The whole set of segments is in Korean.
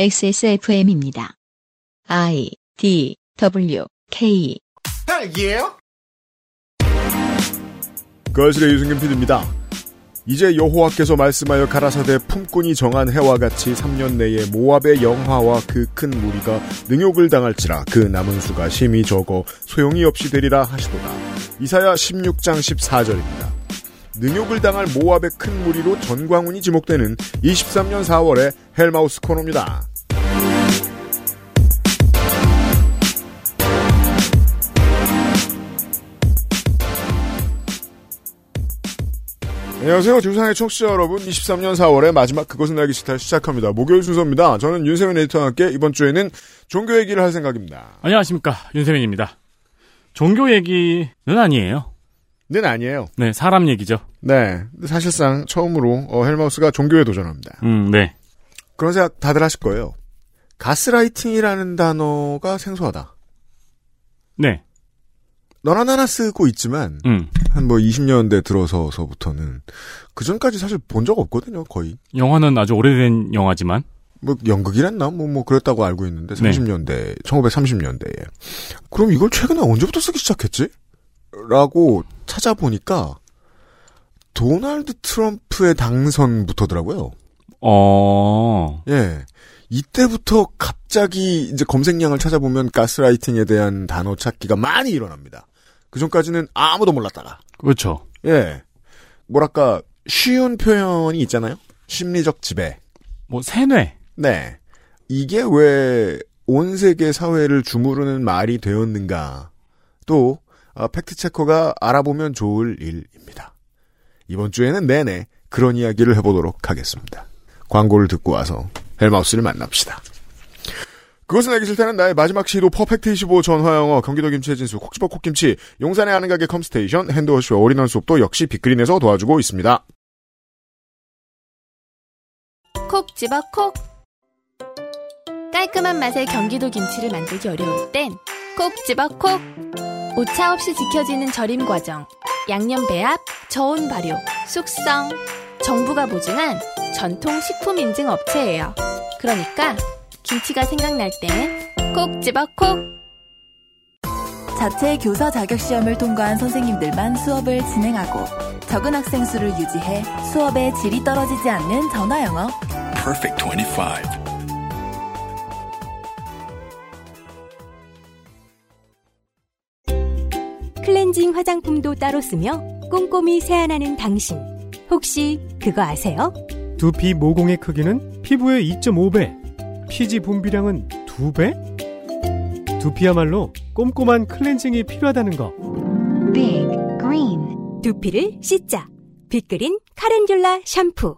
XSFM입니다. I D W K 딸기예요? 거실의 유승균 PD입니다. 이제 여호와께서 말씀하여 가라사대 품꾼이 정한 해와 같이 3년 내에 모압의 영화와 그 큰 무리가 능욕을 당할지라 그 남은 수가 심히 적어 소용이 없이 되리라 하시도다. 이사야 16장 14절입니다. 능욕을 당할 모압의 큰 무리로 전광훈이 지목되는 23년 4월의 헬마우스 코너입니다. 안녕하세요. 조상의 청취자 여러분. 23년 4월의 마지막 그것은 알기 싫다 시작합니다. 목요일 순서입니다. 저는 윤세민 에디터와 함께 이번 주에는 종교 얘기를 할 생각입니다. 안녕하십니까 윤세민입니다. 종교 얘기는 아니에요. 는 아니에요. 네, 사람 얘기죠. 네. 사실상 처음으로 어, 헬마우스가 종교에 도전합니다. 음, 네. 그런 생각 다들 하실 거예요. 가스라이팅이라는 단어가 생소하다. 네. 너나 나나 쓰고 있지만 음. 한뭐 20년대 들어서서부터는 그 전까지 사실 본 적 없거든요. 거의 영화는 아주 오래된 영화지만 뭐 연극이랬나 뭐뭐 그랬다고 알고 있는데 네. 30년대 1930년대에 그럼 이걸 최근에 언제부터 쓰기 시작했지? 라고 찾아보니까 도널드 트럼프의 당선부터더라고요. 어. 예. 이때부터 갑자기 이제 검색량을 찾아보면 가스라이팅에 대한 단어 찾기가 많이 일어납니다. 그 전까지는 아무도 몰랐다가. 그렇죠. 예. 뭐랄까, 쉬운 표현이 있잖아요? 심리적 지배. 뭐 세뇌. 네. 이게 왜 온 세계 사회를 주무르는 말이 되었는가. 또, 아, 팩트체커가 알아보면 좋을 일입니다. 이번 주에는 내내 그런 이야기를 해보도록 하겠습니다. 광고를 듣고 와서 헬마우스를 만납시다. 그것은 알기 싫다는 나의 마지막 시도 퍼펙트 25 전화영어 경기도 김치의 진수 콕 집어 콕 김치 용산의 아는 가게 컴스테이션 hand wash와 all-in-one soap도 역시 빅그린에서 도와주고 있습니다. 콕 집어 콕 깔끔한 맛의 경기도 김치를 만들기 어려울 땐 콕 집어 콕 오차 없이 지켜지는 절임 과정 양념 배합, 저온 발효, 숙성 정부가 보증한 전통 식품 인증 업체예요 그러니까 김치가 생각날 땐 콕 집어 콕 자체 교사 자격 시험을 통과한 선생님들만 수업을 진행하고 적은 학생 수를 유지해 수업의 질이 떨어지지 않는 전화 영어. Perfect 25. 클렌징 화장품도 따로 쓰며 꼼꼼히 세안하는 당신. 혹시 그거 아세요? 두피 모공의 크기는 피부의 2.5배, 피지 분비량은 2배? 두피야말로 꼼꼼한 클렌징이 필요하다는 거. Big Green. 두피를 씻자. 빅그린 카렌듈라 샴푸.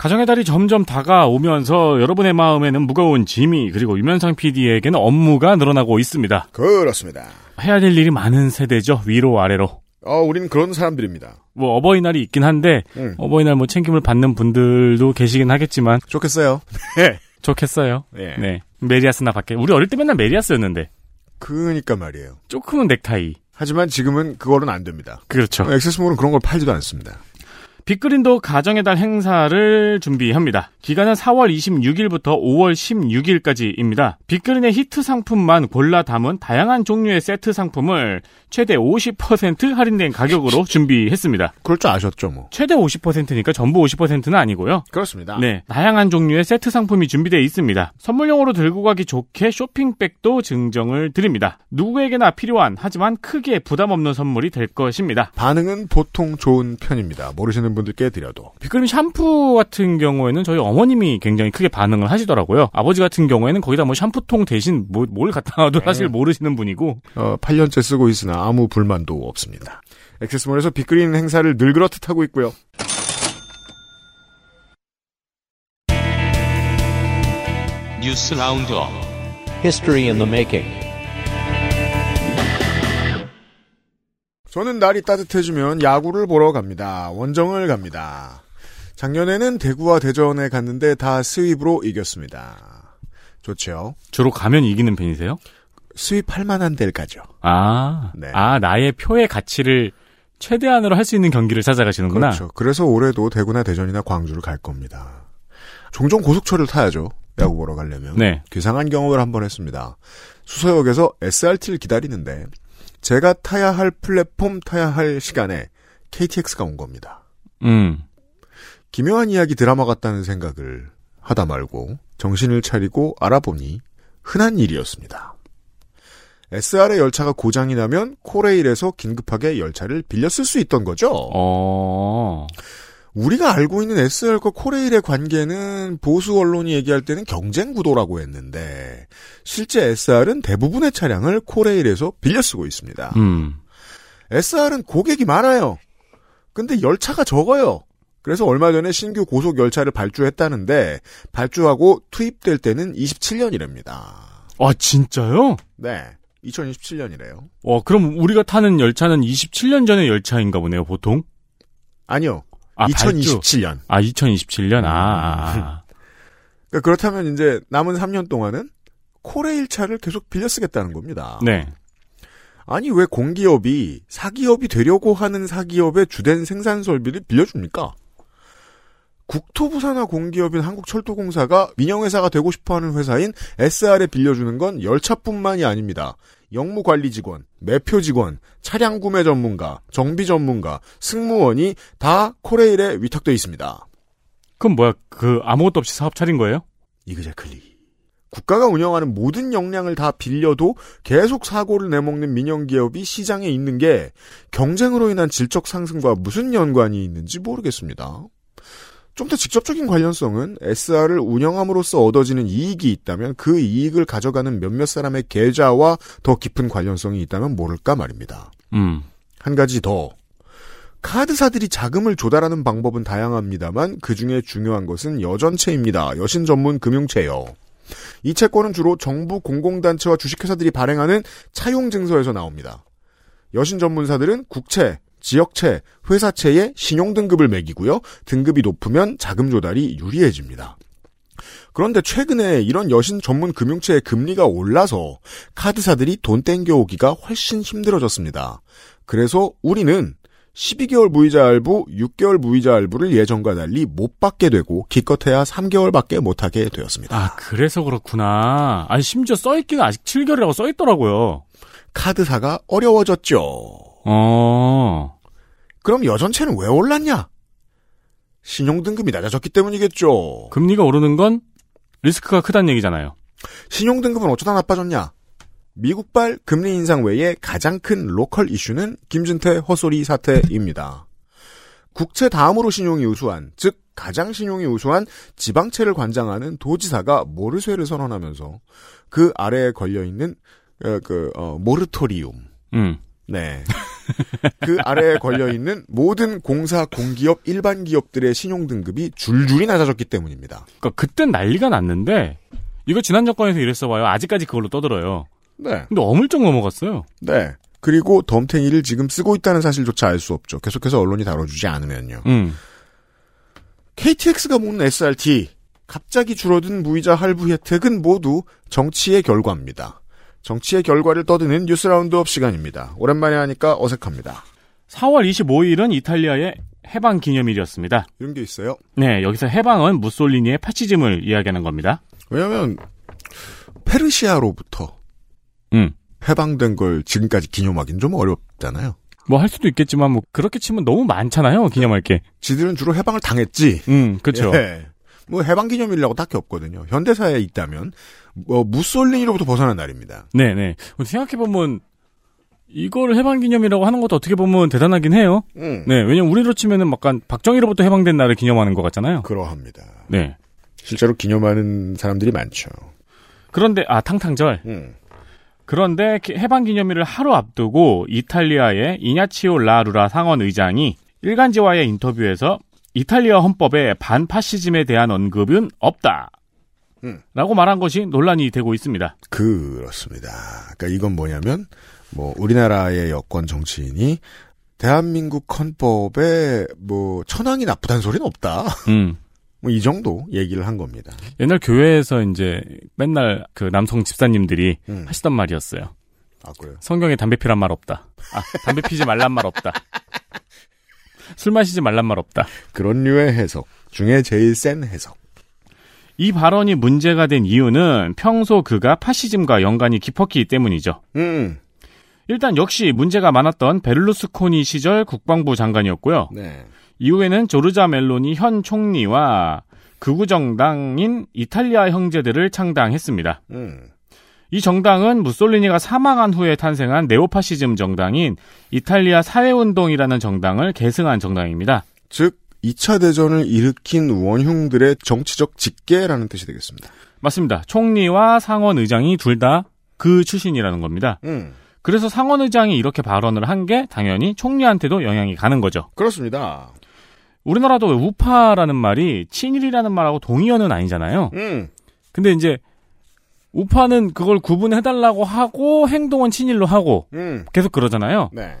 가정의 달이 점점 다가오면서 여러분의 마음에는 무거운 짐이 그리고 유면상 PD에게는 업무가 늘어나고 있습니다. 그렇습니다. 해야 될 일이 많은 세대죠. 위로 아래로. 어, 우리는 그런 사람들입니다. 뭐 어버이날이 있긴 한데 음. 어버이날 뭐 챙김을 받는 분들도 계시긴 하겠지만 좋겠어요. 좋겠어요. 예. 네. 메리아스나 밖에 우리 어릴 때 맨날 메리아스였는데 그니까 말이에요. 조금은 넥타이. 하지만 지금은 그거는 안 됩니다. 그렇죠. 액세스몰은 그런 걸 팔지도 않습니다. 빅그린도 가정의 달 행사를 준비합니다. 기간은 4월 26일부터 5월 16일까지입니다. 빅그린의 히트 상품만 골라 담은 다양한 종류의 세트 상품을 최대 50% 할인된 가격으로 준비했습니다. 그럴 줄 아셨죠, 뭐. 최대 50%니까 전부 50%는 아니고요. 그렇습니다. 네, 다양한 종류의 세트 상품이 준비되어 있습니다. 선물용으로 들고 가기 좋게 쇼핑백도 증정을 드립니다. 누구에게나 필요한 하지만 크게 부담 없는 선물이 될 것입니다. 반응은 보통 좋은 편입니다. 모르시는 분들께 드려도. 빅그린 샴푸 같은 경우에는 저희 어머님이 굉장히 크게 반응을 하시더라고요. 아버지 같은 경우에는 거기다 뭐 샴푸통 대신 뭐, 뭘 갖다 놔도 사실 모르시는 분이고. 어, 8년째 쓰고 있으나 아무 불만도 없습니다. 액세스몰에서 빅그린 행사를 늘 그렇듯 하고 있고요. 뉴스 roundup History in the making. 저는 날이 따뜻해지면 야구를 보러 갑니다. 원정을 갑니다. 작년에는 대구와 대전에 갔는데 다 sweep으로 이겼습니다. 좋죠. 주로 가면 이기는 편이세요? 수입할 만한 데를 가죠. 아, 네. 아 나의 표의 가치를 최대한으로 할 수 있는 경기를 찾아가시는구나. 그렇죠. 그래서 올해도 대구나 대전이나 광주를 갈 겁니다. 종종 고속철을 타야죠. 야구 보러 가려면. 네. 괴상한 경험을 한 번 했습니다. 수서역에서 SRT를 기다리는데 제가 타야 할 플랫폼 타야 할 시간에 KTX가 온 겁니다. 음. 기묘한 이야기 드라마 같다는 생각을 하다 말고 정신을 차리고 알아보니 흔한 일이었습니다. SR의 열차가 고장이 나면 코레일에서 긴급하게 열차를 빌렸을 수 있던 거죠. 어. 우리가 알고 있는 SR과 코레일의 관계는 보수 언론이 얘기할 때는 경쟁 구도라고 했는데 실제 SR은 대부분의 차량을 코레일에서 빌려 쓰고 있습니다. 음. SR은 고객이 많아요. 근데 열차가 적어요. 그래서 얼마 전에 신규 고속 열차를 발주했다는데 발주하고 투입될 때는 27년이랍니다. 아, 진짜요? 네. 2027년이래요. 와, 그럼 우리가 타는 열차는 27년 전의 열차인가 보네요, 보통? 아니요. 아, 2027년. 아, 2027년? 아, 아. 그러니까 그렇다면 이제 남은 3년 동안은 코레일 차를 계속 빌려 쓰겠다는 겁니다. 네. 아니 왜 공기업이 사기업이 되려고 하는 사기업의 주된 생산 설비를 빌려줍니까? 국토부 산하 공기업인 한국철도공사가 민영회사가 되고 싶어하는 회사인 SR에 빌려주는 건 열차뿐만이 아닙니다. 영무관리 직원, 매표 직원, 차량 구매 전문가, 정비 전문가, 승무원이 다 코레일에 위탁돼 있습니다. 그럼 뭐야, 그, 아무것도 없이 사업 차린 거예요? 이그제클리. 국가가 운영하는 모든 역량을 다 빌려도 계속 사고를 내먹는 민영기업이 시장에 있는 게 경쟁으로 인한 질적 상승과 무슨 연관이 있는지 모르겠습니다. 좀 더 직접적인 관련성은 SR을 운영함으로써 얻어지는 이익이 있다면 그 이익을 가져가는 몇몇 사람의 계좌와 더 깊은 관련성이 있다면 모를까 말입니다. 음. 한 가지 더. 카드사들이 자금을 조달하는 방법은 다양합니다만 그 중에 중요한 것은 여전체입니다. 여신 전문 금융체요. 이 채권은 주로 정부 공공단체와 주식회사들이 발행하는 차용 증서에서 나옵니다. 여신 전문사들은 국채, 지역채, 회사채에 신용등급을 매기고요. 등급이 높으면 자금 조달이 유리해집니다. 그런데 최근에 이런 여신 전문 금융체의 금리가 올라서 카드사들이 돈 땡겨오기가 훨씬 힘들어졌습니다. 그래서 우리는 12개월 무이자 할부, 6개월 무이자 할부를 예전과 달리 못 받게 되고 기껏해야 3개월밖에 못 하게 되었습니다. 아, 그래서 그렇구나. 아니, 심지어 써 있기는 아직 7개월이라고 써 있더라고요. 카드사가 어려워졌죠. 어. 그럼 여전체는 왜 올랐냐? 신용등급이 낮아졌기 때문이겠죠. 금리가 오르는 건 리스크가 크다는 얘기잖아요. 신용등급은 어쩌다 나빠졌냐? 미국발 금리 인상 외에 가장 큰 로컬 이슈는 김준태 헛소리 사태입니다. 국채 다음으로 신용이 우수한, 즉 가장 신용이 우수한 지방채를 관장하는 도지사가 모르쇠를 선언하면서 그 아래에 걸려 있는 어, 그 어, 모르토리움. 음. 네. 그 아래에 걸려 있는 모든 공사, 공기업, 일반 기업들의 신용 등급이 줄줄이 낮아졌기 때문입니다. 그러니까 그땐 난리가 났는데 이거 지난 정권에서 이랬어 봐요. 아직까지 그걸로 떠들어요. 네. 근데 어물쩍 넘어갔어요. 네. 그리고 덤탱이를 지금 쓰고 있다는 사실조차 알 수 없죠. 계속해서 언론이 다뤄주지 않으면요. 음. KTX가 먹는 SRT, 갑자기 줄어든 무이자 할부 혜택은 모두 정치의 결과입니다. 정치의 결과를 떠드는 뉴스 roundup 시간입니다. 오랜만에 하니까 어색합니다. 4월 25일은 이탈리아의 해방 기념일이었습니다. 이런 게 있어요. 네, 여기서 해방은 무솔리니의 파시즘을 이야기하는 겁니다. 왜냐하면 페르시아로부터 음. 해방된 걸 지금까지 기념하기는 좀 어렵잖아요. 뭐 할 수도 있겠지만 뭐 그렇게 치면 너무 많잖아요. 기념할 게. 지들은 주로 해방을 당했지. 음, 그렇죠. 예. 뭐 해방 기념일이라고 딱히 없거든요. 현대사에 있다면 뭐 무솔리니로부터 벗어난 날입니다. 네, 네. 생각해 보면 이거를 해방 기념이라고 하는 것도 어떻게 보면 대단하긴 해요. 음. 네, 왜냐면 우리로 치면은 약간 박정희로부터 해방된 날을 기념하는 것 같잖아요. 그러합니다. 네. 실제로 기념하는 사람들이 많죠. 그런데 아 탕탕절. 음. 그런데 해방 기념일을 하루 앞두고 이탈리아의 이냐치오 라 루라 상원 의장이 일간지와의 인터뷰에서 이탈리아 헌법에 반파시즘에 대한 언급은 없다. 음. 라고 말한 것이 논란이 되고 있습니다. 그렇습니다. 그러니까 이건 뭐냐면 뭐 우리나라의 여권 정치인이 대한민국 헌법에 뭐 천황이 나쁘다는 소리는 없다. 음. 뭐 이 정도 얘기를 한 겁니다. 옛날 교회에서 이제 맨날 그 남성 집사님들이 음. 하시던 말이었어요. 아 그래요? 성경에 담배 피란 말 없다. 아, 담배 피지 말란 말 없다. 술 마시지 말란 말 없다. 그런 류의 해석 중에 제일 센 해석. 이 발언이 문제가 된 이유는 평소 그가 파시즘과 연관이 깊었기 때문이죠. 음. 일단 역시 문제가 많았던 베를루스코니 시절 국방부 장관이었고요. 네. 이후에는 조르자 멜로니 현 총리와 극우 정당인 이탈리아 형제들을 창당했습니다. 음. 이 정당은 무솔리니가 사망한 후에 탄생한 네오파시즘 정당인 이탈리아 사회운동이라는 정당을 계승한 정당입니다. 즉 2차 대전을 일으킨 원흉들의 정치적 직계라는 뜻이 되겠습니다. 맞습니다. 총리와 상원 의장이 둘 다 그 출신이라는 겁니다. 음. 그래서 상원 의장이 이렇게 발언을 한 게 당연히 총리한테도 영향이 가는 거죠. 그렇습니다. 우리나라도 왜 우파라는 말이 친일이라는 말하고 동의어는 아니잖아요. 음. 근데 이제 우파는 그걸 구분해달라고 하고 행동은 친일로 하고 음. 계속 그러잖아요. 네.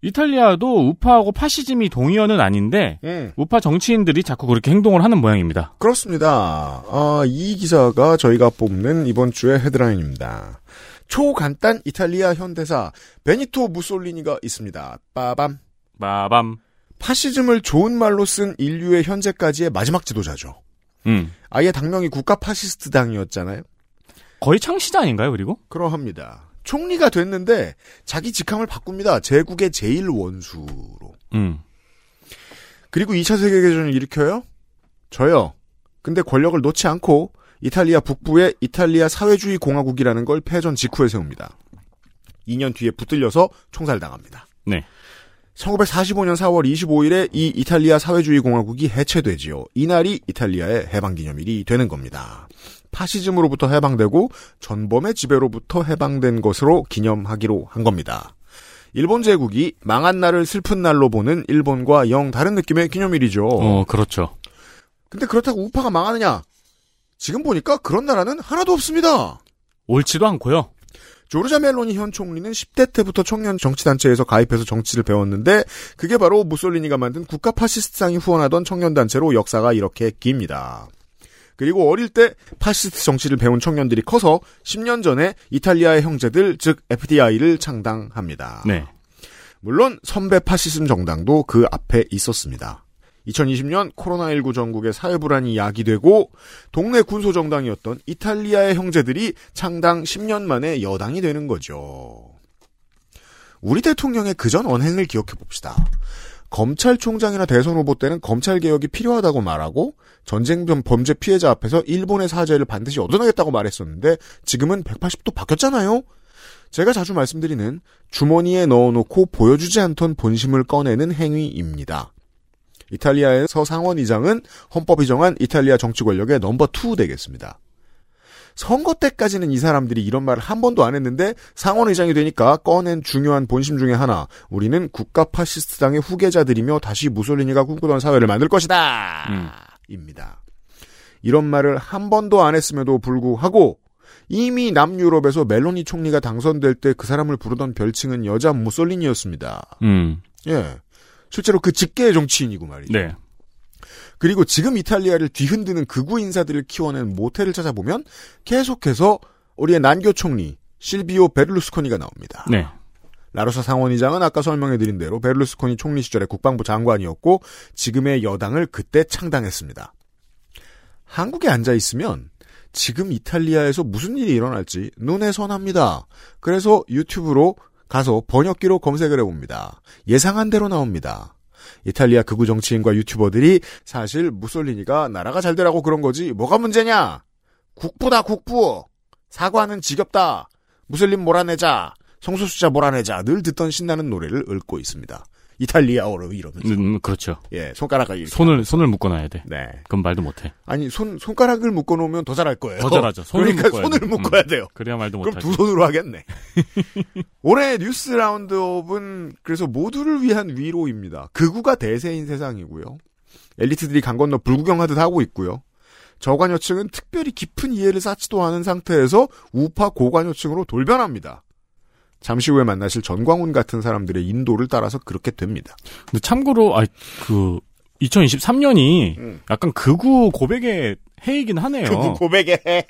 이탈리아도 우파하고 파시즘이 동의어는 아닌데 음. 우파 정치인들이 자꾸 그렇게 행동을 하는 모양입니다. 그렇습니다. 아, 이 기사가 저희가 뽑는 이번 주의 헤드라인입니다. 초간단 이탈리아 현대사 베니토 무솔리니가 있습니다. 빠밤. 마밤. 파시즘을 좋은 말로 쓴 인류의 현재까지의 마지막 지도자죠. 음. 아예 당명이 국가 파시스트 당이었잖아요. 거의 창시자 아닌가요, 그리고? 그러합니다. 총리가 됐는데 자기 직함을 바꿉니다. 제국의 제일 원수로. 음. 그리고 2차 세계대전을 일으켜요? 저요. 근데 권력을 놓지 않고 이탈리아 북부의 이탈리아 사회주의 공화국이라는 걸 패전 직후에 세웁니다. 2년 뒤에 붙들려서 총살당합니다. 네. 1945년 4월 25일에 이 이탈리아 사회주의 공화국이 해체되지요. 이날이 이탈리아의 해방 기념일이 되는 겁니다. 파시즘으로부터 해방되고 전범의 지배로부터 해방된 것으로 기념하기로 한 겁니다. 일본 제국이 망한 날을 슬픈 날로 보는 일본과 영 다른 느낌의 기념일이죠. 어, 그렇죠. 근데 그렇다고 우파가 망하느냐? 지금 보니까 그런 나라는 하나도 없습니다. 옳지도 않고요. 조르자 멜로니 현 총리는 10대 때부터 청년 정치단체에서 가입해서 정치를 배웠는데 그게 바로 무솔리니가 만든 국가 파시스트당이 후원하던 청년단체로 역사가 이렇게 깁니다. 그리고 어릴 때 파시스트 정치를 배운 청년들이 커서 10년 전에 이탈리아의 형제들 즉 FDI를 창당합니다. 네. 물론 선배 파시즘 정당도 그 앞에 있었습니다. 2020년 코로나19 정국의 사회불안이 야기되고 동네 군소정당이었던 이탈리아의 형제들이 창당 10년 만에 여당이 되는 거죠. 우리 대통령의 그전 언행을 기억해 봅시다. 검찰총장이나 대선 후보 때는 검찰 개혁이 필요하다고 말하고 전쟁 범죄 피해자 앞에서 일본의 사죄를 반드시 얻어내겠다고 말했었는데 지금은 180도 바뀌었잖아요? 제가 자주 말씀드리는 주머니에 넣어놓고 보여주지 않던 본심을 꺼내는 행위입니다. 이탈리아에서 상원 의장은 헌법이 정한 이탈리아 정치 권력의 넘버 2 되겠습니다. 선거 때까지는 이 사람들이 이런 말을 한 번도 안 했는데 상원의장이 되니까 꺼낸 중요한 본심 중에 하나 우리는 국가 파시스트당의 후계자들이며 다시 무솔리니가 꿈꾸던 사회를 만들 것이다. 음. 입니다. 이런 말을 한 번도 안 했음에도 불구하고 이미 남유럽에서 멜로니 총리가 당선될 때 그 사람을 부르던 별칭은 여자 무솔리니였습니다. 음. 예. 실제로 그 직계의 정치인이고 말이죠. 네. 그리고 지금 이탈리아를 뒤흔드는 극우 인사들을 키워낸 모텔을 찾아보면 계속해서 우리의 난교 총리 실비오 베를루스코니가 나옵니다. 네. 라로사 상원의장은 아까 설명해드린 대로 베를루스코니 총리 시절의 국방부 장관이었고 지금의 여당을 그때 창당했습니다. 한국에 앉아 있으면 지금 이탈리아에서 무슨 일이 일어날지 눈에 선합니다. 그래서 유튜브로 가서 번역기로 검색을 해봅니다. 예상한 대로 나옵니다. 이탈리아 극우 정치인과 유튜버들이 사실 무솔리니가 나라가 잘 되라고 그런 거지 뭐가 문제냐? 국부다 국부. 사과는 지겹다. 무슬림 몰아내자. 성소수자 몰아내자. 늘 듣던 신나는 노래를 읊고 있습니다. 이탈리아어로 이러면서. 음, 그렇죠. 예, 손가락을. 손을 손을 묶어놔야 돼. 네. 그럼 말도 못해. 아니 손 손가락을 묶어 놓으면 더 잘할 거예요. 더 잘하죠. 손을 그러니까 묶어야 손을 돼. 묶어야 음. 돼요. 그래야 말도 그럼 못하지. 두 손으로 하겠네. 올해 뉴스 라운드업은 그래서 모두를 위한 위로입니다. 극우가 대세인 세상이고요. 엘리트들이 강 건너 불구경하듯 하고 있고요. 저관여층은 특별히 깊은 이해를 쌓지도 않은 상태에서 우파 고관여층으로 돌변합니다. 잠시 후에 만나실 전광훈 같은 사람들의 인도를 따라서 그렇게 됩니다. 근데 참고로 아그 2023년이 음. 약간 극우 고백의 해이긴 하네요. 극우 고백에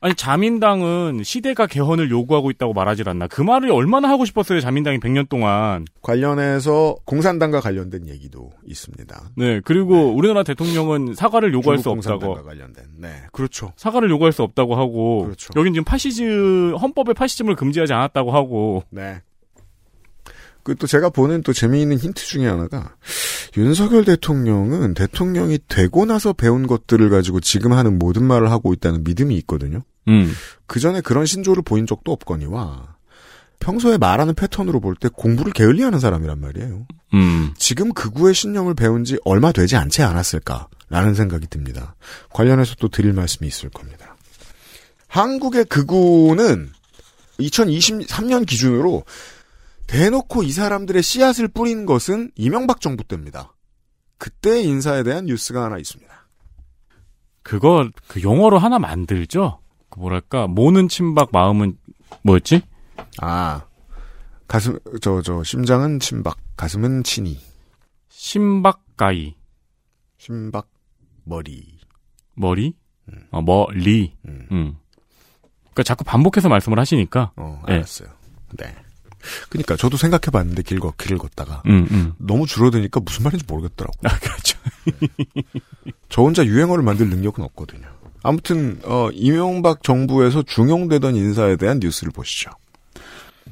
아니 자민당은 시대가 개헌을 요구하고 있다고 말하질 않나. 그 말을 얼마나 하고 싶었어요. 자민당이 100년 동안. 관련해서 공산당과 관련된 얘기도 있습니다. 네. 그리고 우리나라 대통령은 사과를 요구할 수 없다고. 관련된. 네, 그렇죠. 사과를 요구할 수 없다고 하고. 그렇죠. 여긴 지금 파시즘 헌법에 파시즘을 금지하지 않았다고 하고. 네. 그 또 제가 보는 또 재미있는 힌트 중에 하나가 윤석열 대통령은 대통령이 되고 나서 배운 것들을 가지고 지금 하는 모든 말을 하고 있다는 믿음이 있거든요. 음. 그 전에 그런 신조를 보인 적도 없거니와 평소에 말하는 패턴으로 볼 때 공부를 게을리하는 사람이란 말이에요. 음. 지금 극우의 신념을 배운 지 얼마 되지 않지 않았을까라는 생각이 듭니다. 관련해서 또 드릴 말씀이 있을 겁니다. 한국의 극우는 2023년 기준으로 대놓고 이 사람들의 씨앗을 뿌린 것은 이명박 정부 때입니다. 그때 인사에 대한 뉴스가 하나 있습니다. 그거 그 용어로 하나 만들죠. 그 뭐랄까 모는 침박 마음은 뭐였지? 아 가슴 저저 심장은 침박 가슴은 친이 심박가이 심박 머리 머리 어, 머리 음. 음. 그러니까 자꾸 반복해서 말씀을 하시니까 어 네. 알았어요. 네. 그러니까 저도 생각해봤는데 길 걷, 길을 걷다가 음, 음. 너무 줄어드니까 무슨 말인지 모르겠더라고. 아, 그렇죠. 저 혼자 유행어를 만들 능력은 없거든요. 아무튼 어, 이명박 정부에서 중용되던 인사에 대한 뉴스를 보시죠.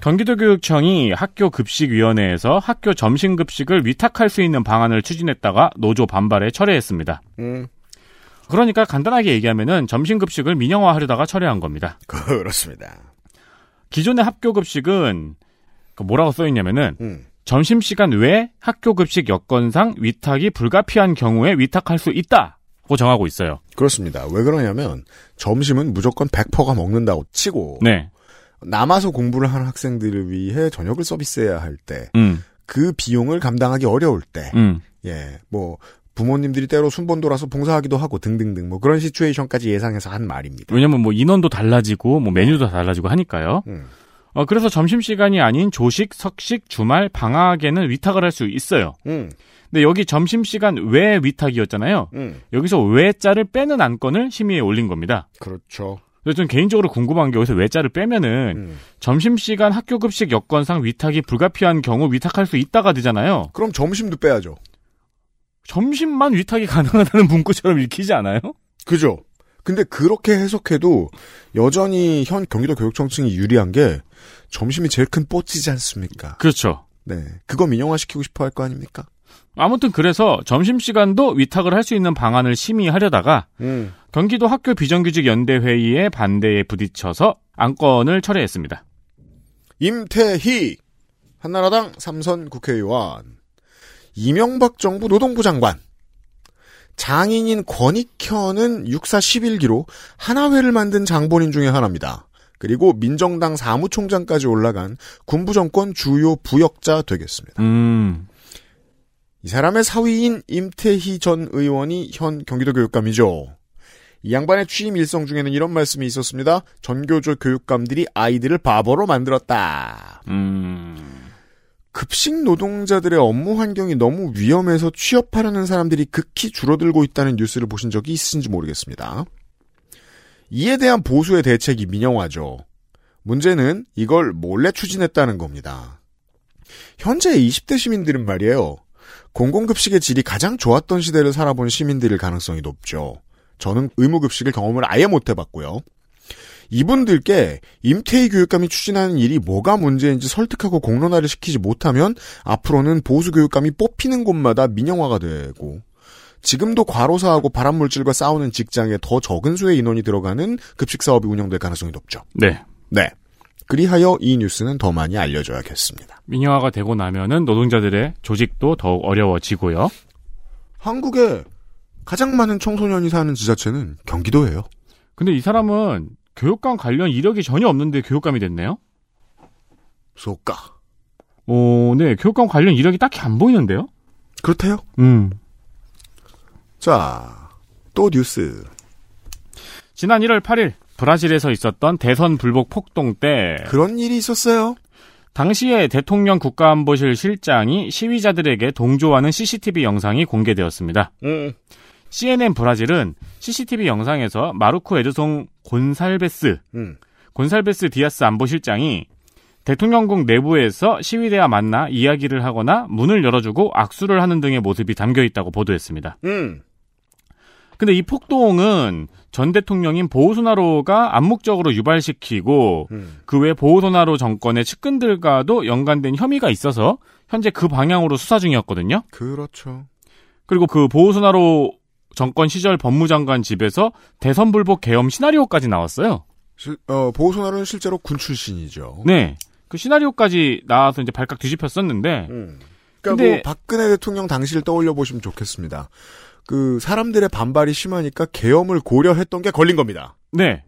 경기도교육청이 학교 급식위원회에서 학교 점심 급식을 위탁할 수 있는 방안을 추진했다가 노조 반발에 철회했습니다. 음, 그러니까 간단하게 얘기하면은 점심 급식을 민영화하려다가 철회한 겁니다. 그렇습니다. 기존의 학교 급식은 그 뭐라고 써있냐면은 음, 점심시간 외 학교 급식 여건상 위탁이 불가피한 경우에 위탁할 수 있다고 정하고 있어요. 그렇습니다. 왜 그러냐면 점심은 무조건 100%가 먹는다고 치고 네. 남아서 공부를 하는 학생들을 위해 저녁을 서비스해야 할 때그 음, 비용을 감당하기 어려울 때 음. 예, 뭐 부모님들이 때로 순번 돌아서 봉사하기도 하고 등등등 뭐 그런 시츄에이션까지 예상해서 한 말입니다. 왜냐면 뭐 인원도 달라지고 뭐 메뉴도 달라지고 하니까요. 음, 어, 그래서 점심시간이 아닌 조식, 석식, 주말, 방학에는 위탁을 할 수 있어요. 음, 근데 여기 점심시간 외 위탁이었잖아요. 음, 여기서 외자를 빼는 안건을 심의에 올린 겁니다. 그렇죠. 그래서 전 개인적으로 궁금한 게 여기서 외자를 빼면은 음. 점심시간 학교 급식 여건상 위탁이 불가피한 경우 위탁할 수 있다가 되잖아요. 그럼 점심도 빼야죠. 점심만 위탁이 가능하다는 문구처럼 읽히지 않아요? 그죠? 근데 그렇게 해석해도 여전히 현 경기도 교육청층이 유리한 게 점심이 제일 큰 뽀찌지 않습니까? 그렇죠. 네. 그거 민영화시키고 싶어 할 거 아닙니까? 아무튼 그래서 점심시간도 위탁을 할 수 있는 방안을 심의하려다가 음. 경기도 학교 비정규직 연대 회의의 반대에 부딪혀서 안건을 철회했습니다. 임태희 한나라당 삼선 국회의원 이명박 정부 노동부 장관 장인인 권익현은 육사 11기로 하나회를 만든 장본인 중의 하나입니다. 그리고 민정당 사무총장까지 올라간 군부 정권 주요 부역자 되겠습니다. 음, 이 사람의 사위인 임태희 전 의원이 현 경기도 교육감이죠. 이 양반의 취임 일성 중에는 이런 말씀이 있었습니다. 전교조 교육감들이 아이들을 바보로 만들었다. 음, 급식 노동자들의 업무 환경이 너무 위험해서 취업하려는 사람들이 극히 줄어들고 있다는 뉴스를 보신 적이 있으신지 모르겠습니다. 이에 대한 보수의 대책이 민영화죠. 문제는 이걸 몰래 추진했다는 겁니다. 현재 20대 시민들은 말이에요. 공공급식의 질이 가장 좋았던 시대를 살아본 시민들일 가능성이 높죠. 저는 의무급식을 경험을 아예 못 해봤고요. 이분들께 임태희 교육감이 추진하는 일이 뭐가 문제인지 설득하고 공론화를 시키지 못하면 앞으로는 보수 교육감이 뽑히는 곳마다 민영화가 되고 지금도 과로사하고 발암물질과 싸우는 직장에 더 적은 수의 인원이 들어가는 급식 사업이 운영될 가능성이 높죠. 네. 네. 그리하여 이 뉴스는 더 많이 알려줘야겠습니다. 민영화가 되고 나면은 노동자들의 조직도 더욱 어려워지고요. 한국에 가장 많은 청소년이 사는 지자체는 경기도예요. 근데 이 사람은 교육감 관련 이력이 전혀 없는데 교육감이 됐네요? 소까. 어, 네. 교육감 관련 이력이 딱히 안 보이는데요? 그렇대요. 음. 자, 또 뉴스. 지난 1월 8일 브라질에서 있었던 대선 불복 폭동 때 그런 일이 있었어요. 당시에 대통령 국가안보실 실장이 시위자들에게 동조하는 CCTV 영상이 공개되었습니다. 음. CNN 브라질은 CCTV 영상에서 마르코 에드송 곤살베스, 음. 곤살베스 디아스 안보실장이 대통령궁 내부에서 시위대와 만나 이야기를 하거나 문을 열어주고 악수를 하는 등의 모습이 담겨 있다고 보도했습니다. 음. 근데 이 폭동은 전 대통령인 보우소나로가 암묵적으로 유발시키고 음. 그외 보우소나로 정권의 측근들과도 연관된 혐의가 있어서 현재 그 방향으로 수사 중이었거든요. 그렇죠. 그리고 그 보우소나로 정권 시절 법무장관 집에서 대선 불복 계엄 시나리오까지 나왔어요. 실, 어, 보호소나는 실제로 군 출신이죠. 네. 그 시나리오까지 나와서 이제 발칵 뒤집혔었는데 음. 그러니까 근데- 뭐 박근혜 대통령 당시를 떠올려 보시면 좋겠습니다. 그 사람들의 반발이 심하니까 계엄을 고려했던 게 걸린 겁니다. 네.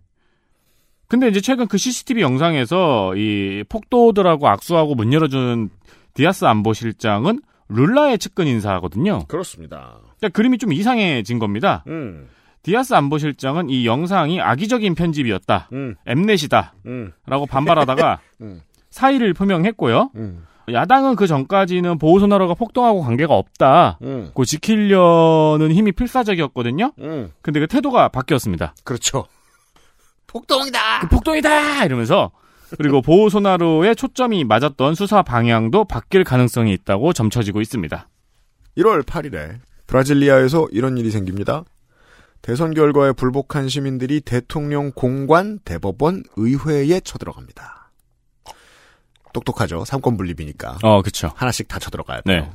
근데 이제 최근 그 CCTV 영상에서 이 폭도들하고 악수하고 문 열어준 디아스 안보실장은 룰라의 측근 인사거든요. 그렇습니다. 그러니까 그림이 좀 이상해진 겁니다. 음. 디아스 안보실장은 이 영상이 악의적인 편집이었다. 음. 엠넷이다. 음. 라고 반발하다가 음. 사의를 표명했고요. 음. 야당은 그 전까지는 보호소나로가 폭동하고 관계가 없다. 음. 그 지키려는 힘이 필사적이었거든요. 음. 근데 그 태도가 바뀌었습니다. 그렇죠. 폭동이다. 그 폭동이다 이러면서 그리고 보호소나로의 초점이 맞았던 수사 방향도 바뀔 가능성이 있다고 점쳐지고 있습니다. 1월 8일에 브라질리아에서 이런 일이 생깁니다. 대선 결과에 불복한 시민들이 대통령 공관, 대법원, 의회에 쳐들어갑니다. 똑똑하죠. 삼권 분립이니까. 어, 그쵸. 하나씩 다 쳐들어가야 돼요. 네.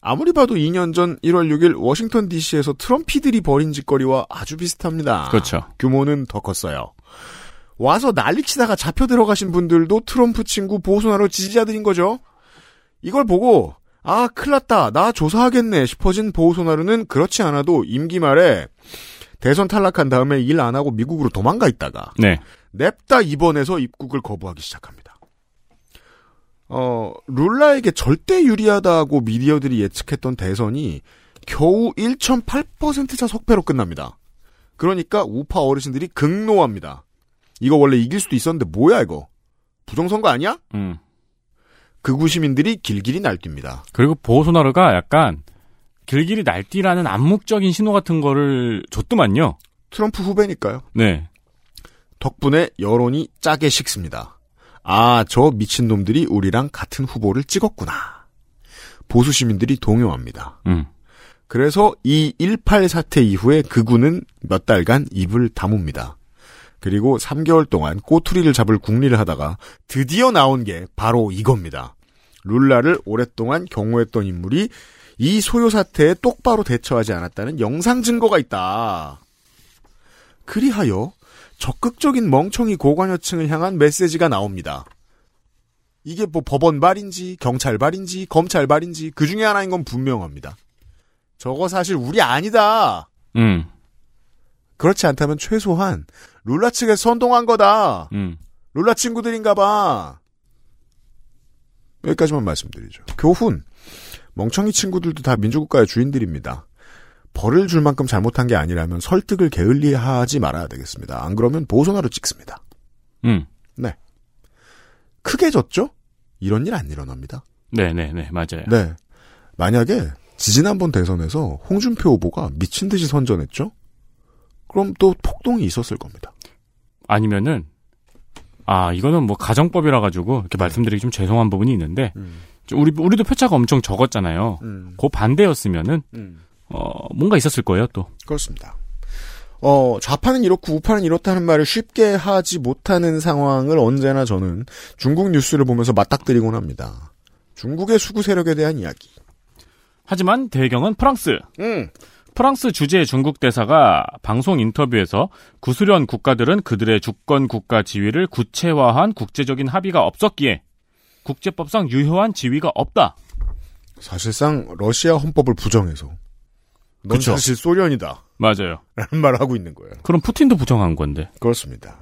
아무리 봐도 2년 전 1월 6일 워싱턴 DC에서 트럼피들이 벌인 짓거리와 아주 비슷합니다. 그렇죠. 규모는 더 컸어요. 와서 난리치다가 잡혀 들어가신 분들도 트럼프 친구 보수나로 지지자들인 거죠. 이걸 보고 아 큰일났다 나 조사하겠네 싶어진 보우소나루는 그렇지 않아도 임기 말에 대선 탈락한 다음에 일 안 하고 미국으로 도망가 있다가 네. 냅다 입원해서 입국을 거부하기 시작합니다. 어, 룰라에게 절대 유리하다고 미디어들이 예측했던 대선이 겨우 1.8%차 석패로 끝납니다. 그러니까 우파 어르신들이 극노합니다. 이거 원래 이길 수도 있었는데 뭐야 이거? 부정선거 아니야? 음. 극우 시민들이 길길이 날뜁니다. 그리고 보호소나루가 약간 길길이 날뛰라는 암묵적인 신호 같은 거를 줬더만요. 트럼프 후배니까요. 네. 덕분에 여론이 짜게 식습니다. 아, 저 미친놈들이 우리랑 같은 후보를 찍었구나. 보수 시민들이 동요합니다. 음. 그래서 이 18 사태 이후에 그군은 몇 달간 입을 다뭅니다. 그리고 3개월 동안 꼬투리를 잡을 국리를 하다가 드디어 나온 게 바로 이겁니다. 룰라를 오랫동안 경호했던 인물이 이 소요 사태에 똑바로 대처하지 않았다는 영상 증거가 있다. 그리하여 적극적인 멍청이 고관여층을 향한 메시지가 나옵니다. 이게 뭐 법원 발인지 경찰 발인지 검찰 발인지 그 중에 하나인 건 분명합니다. 저거 사실 우리 아니다. 음. 그렇지 않다면 최소한 룰라 측에 선동한 거다. 음. 룰라 친구들인가 봐. 여기까지만 말씀드리죠. 교훈. 멍청이 친구들도 다 민주국가의 주인들입니다. 벌을 줄 만큼 잘못한 게 아니라면 설득을 게을리하지 말아야 되겠습니다. 안 그러면 보선화로 찍습니다. 음. 네. 크게 졌죠? 이런 일 안 일어납니다. 네네네, 맞아요. 네. 만약에 지지난번 대선에서 홍준표 후보가 미친 듯이 선전했죠? 그럼 또 폭동이 있었을 겁니다. 아니면은, 아, 이거는 뭐 가정법이라 가지고 이렇게 말씀드리기 좀 죄송한 부분이 있는데, 좀 우리, 우리도 표차가 엄청 적었잖아요. 음. 그 반대였으면은, 음. 어, 뭔가 있었을 거예요, 또. 그렇습니다. 어, 좌파는 이렇고 우파는 이렇다는 말을 쉽게 하지 못하는 상황을 언제나 저는 중국 뉴스를 보면서 맞닥뜨리곤 합니다. 중국의 수구 세력에 대한 이야기. 하지만 배경은 프랑스. 음. 프랑스 주재 중국 대사가 방송 인터뷰에서 구수련 국가들은 그들의 주권 국가 지위를 구체화한 국제적인 합의가 없었기에 국제법상 유효한 지위가 없다. 사실상 러시아 헌법을 부정해서 넌 그쵸. 사실 소련이다. 맞아요. 라는 말을 하고 있는 거예요. 그럼 푸틴도 부정한 건데. 그렇습니다.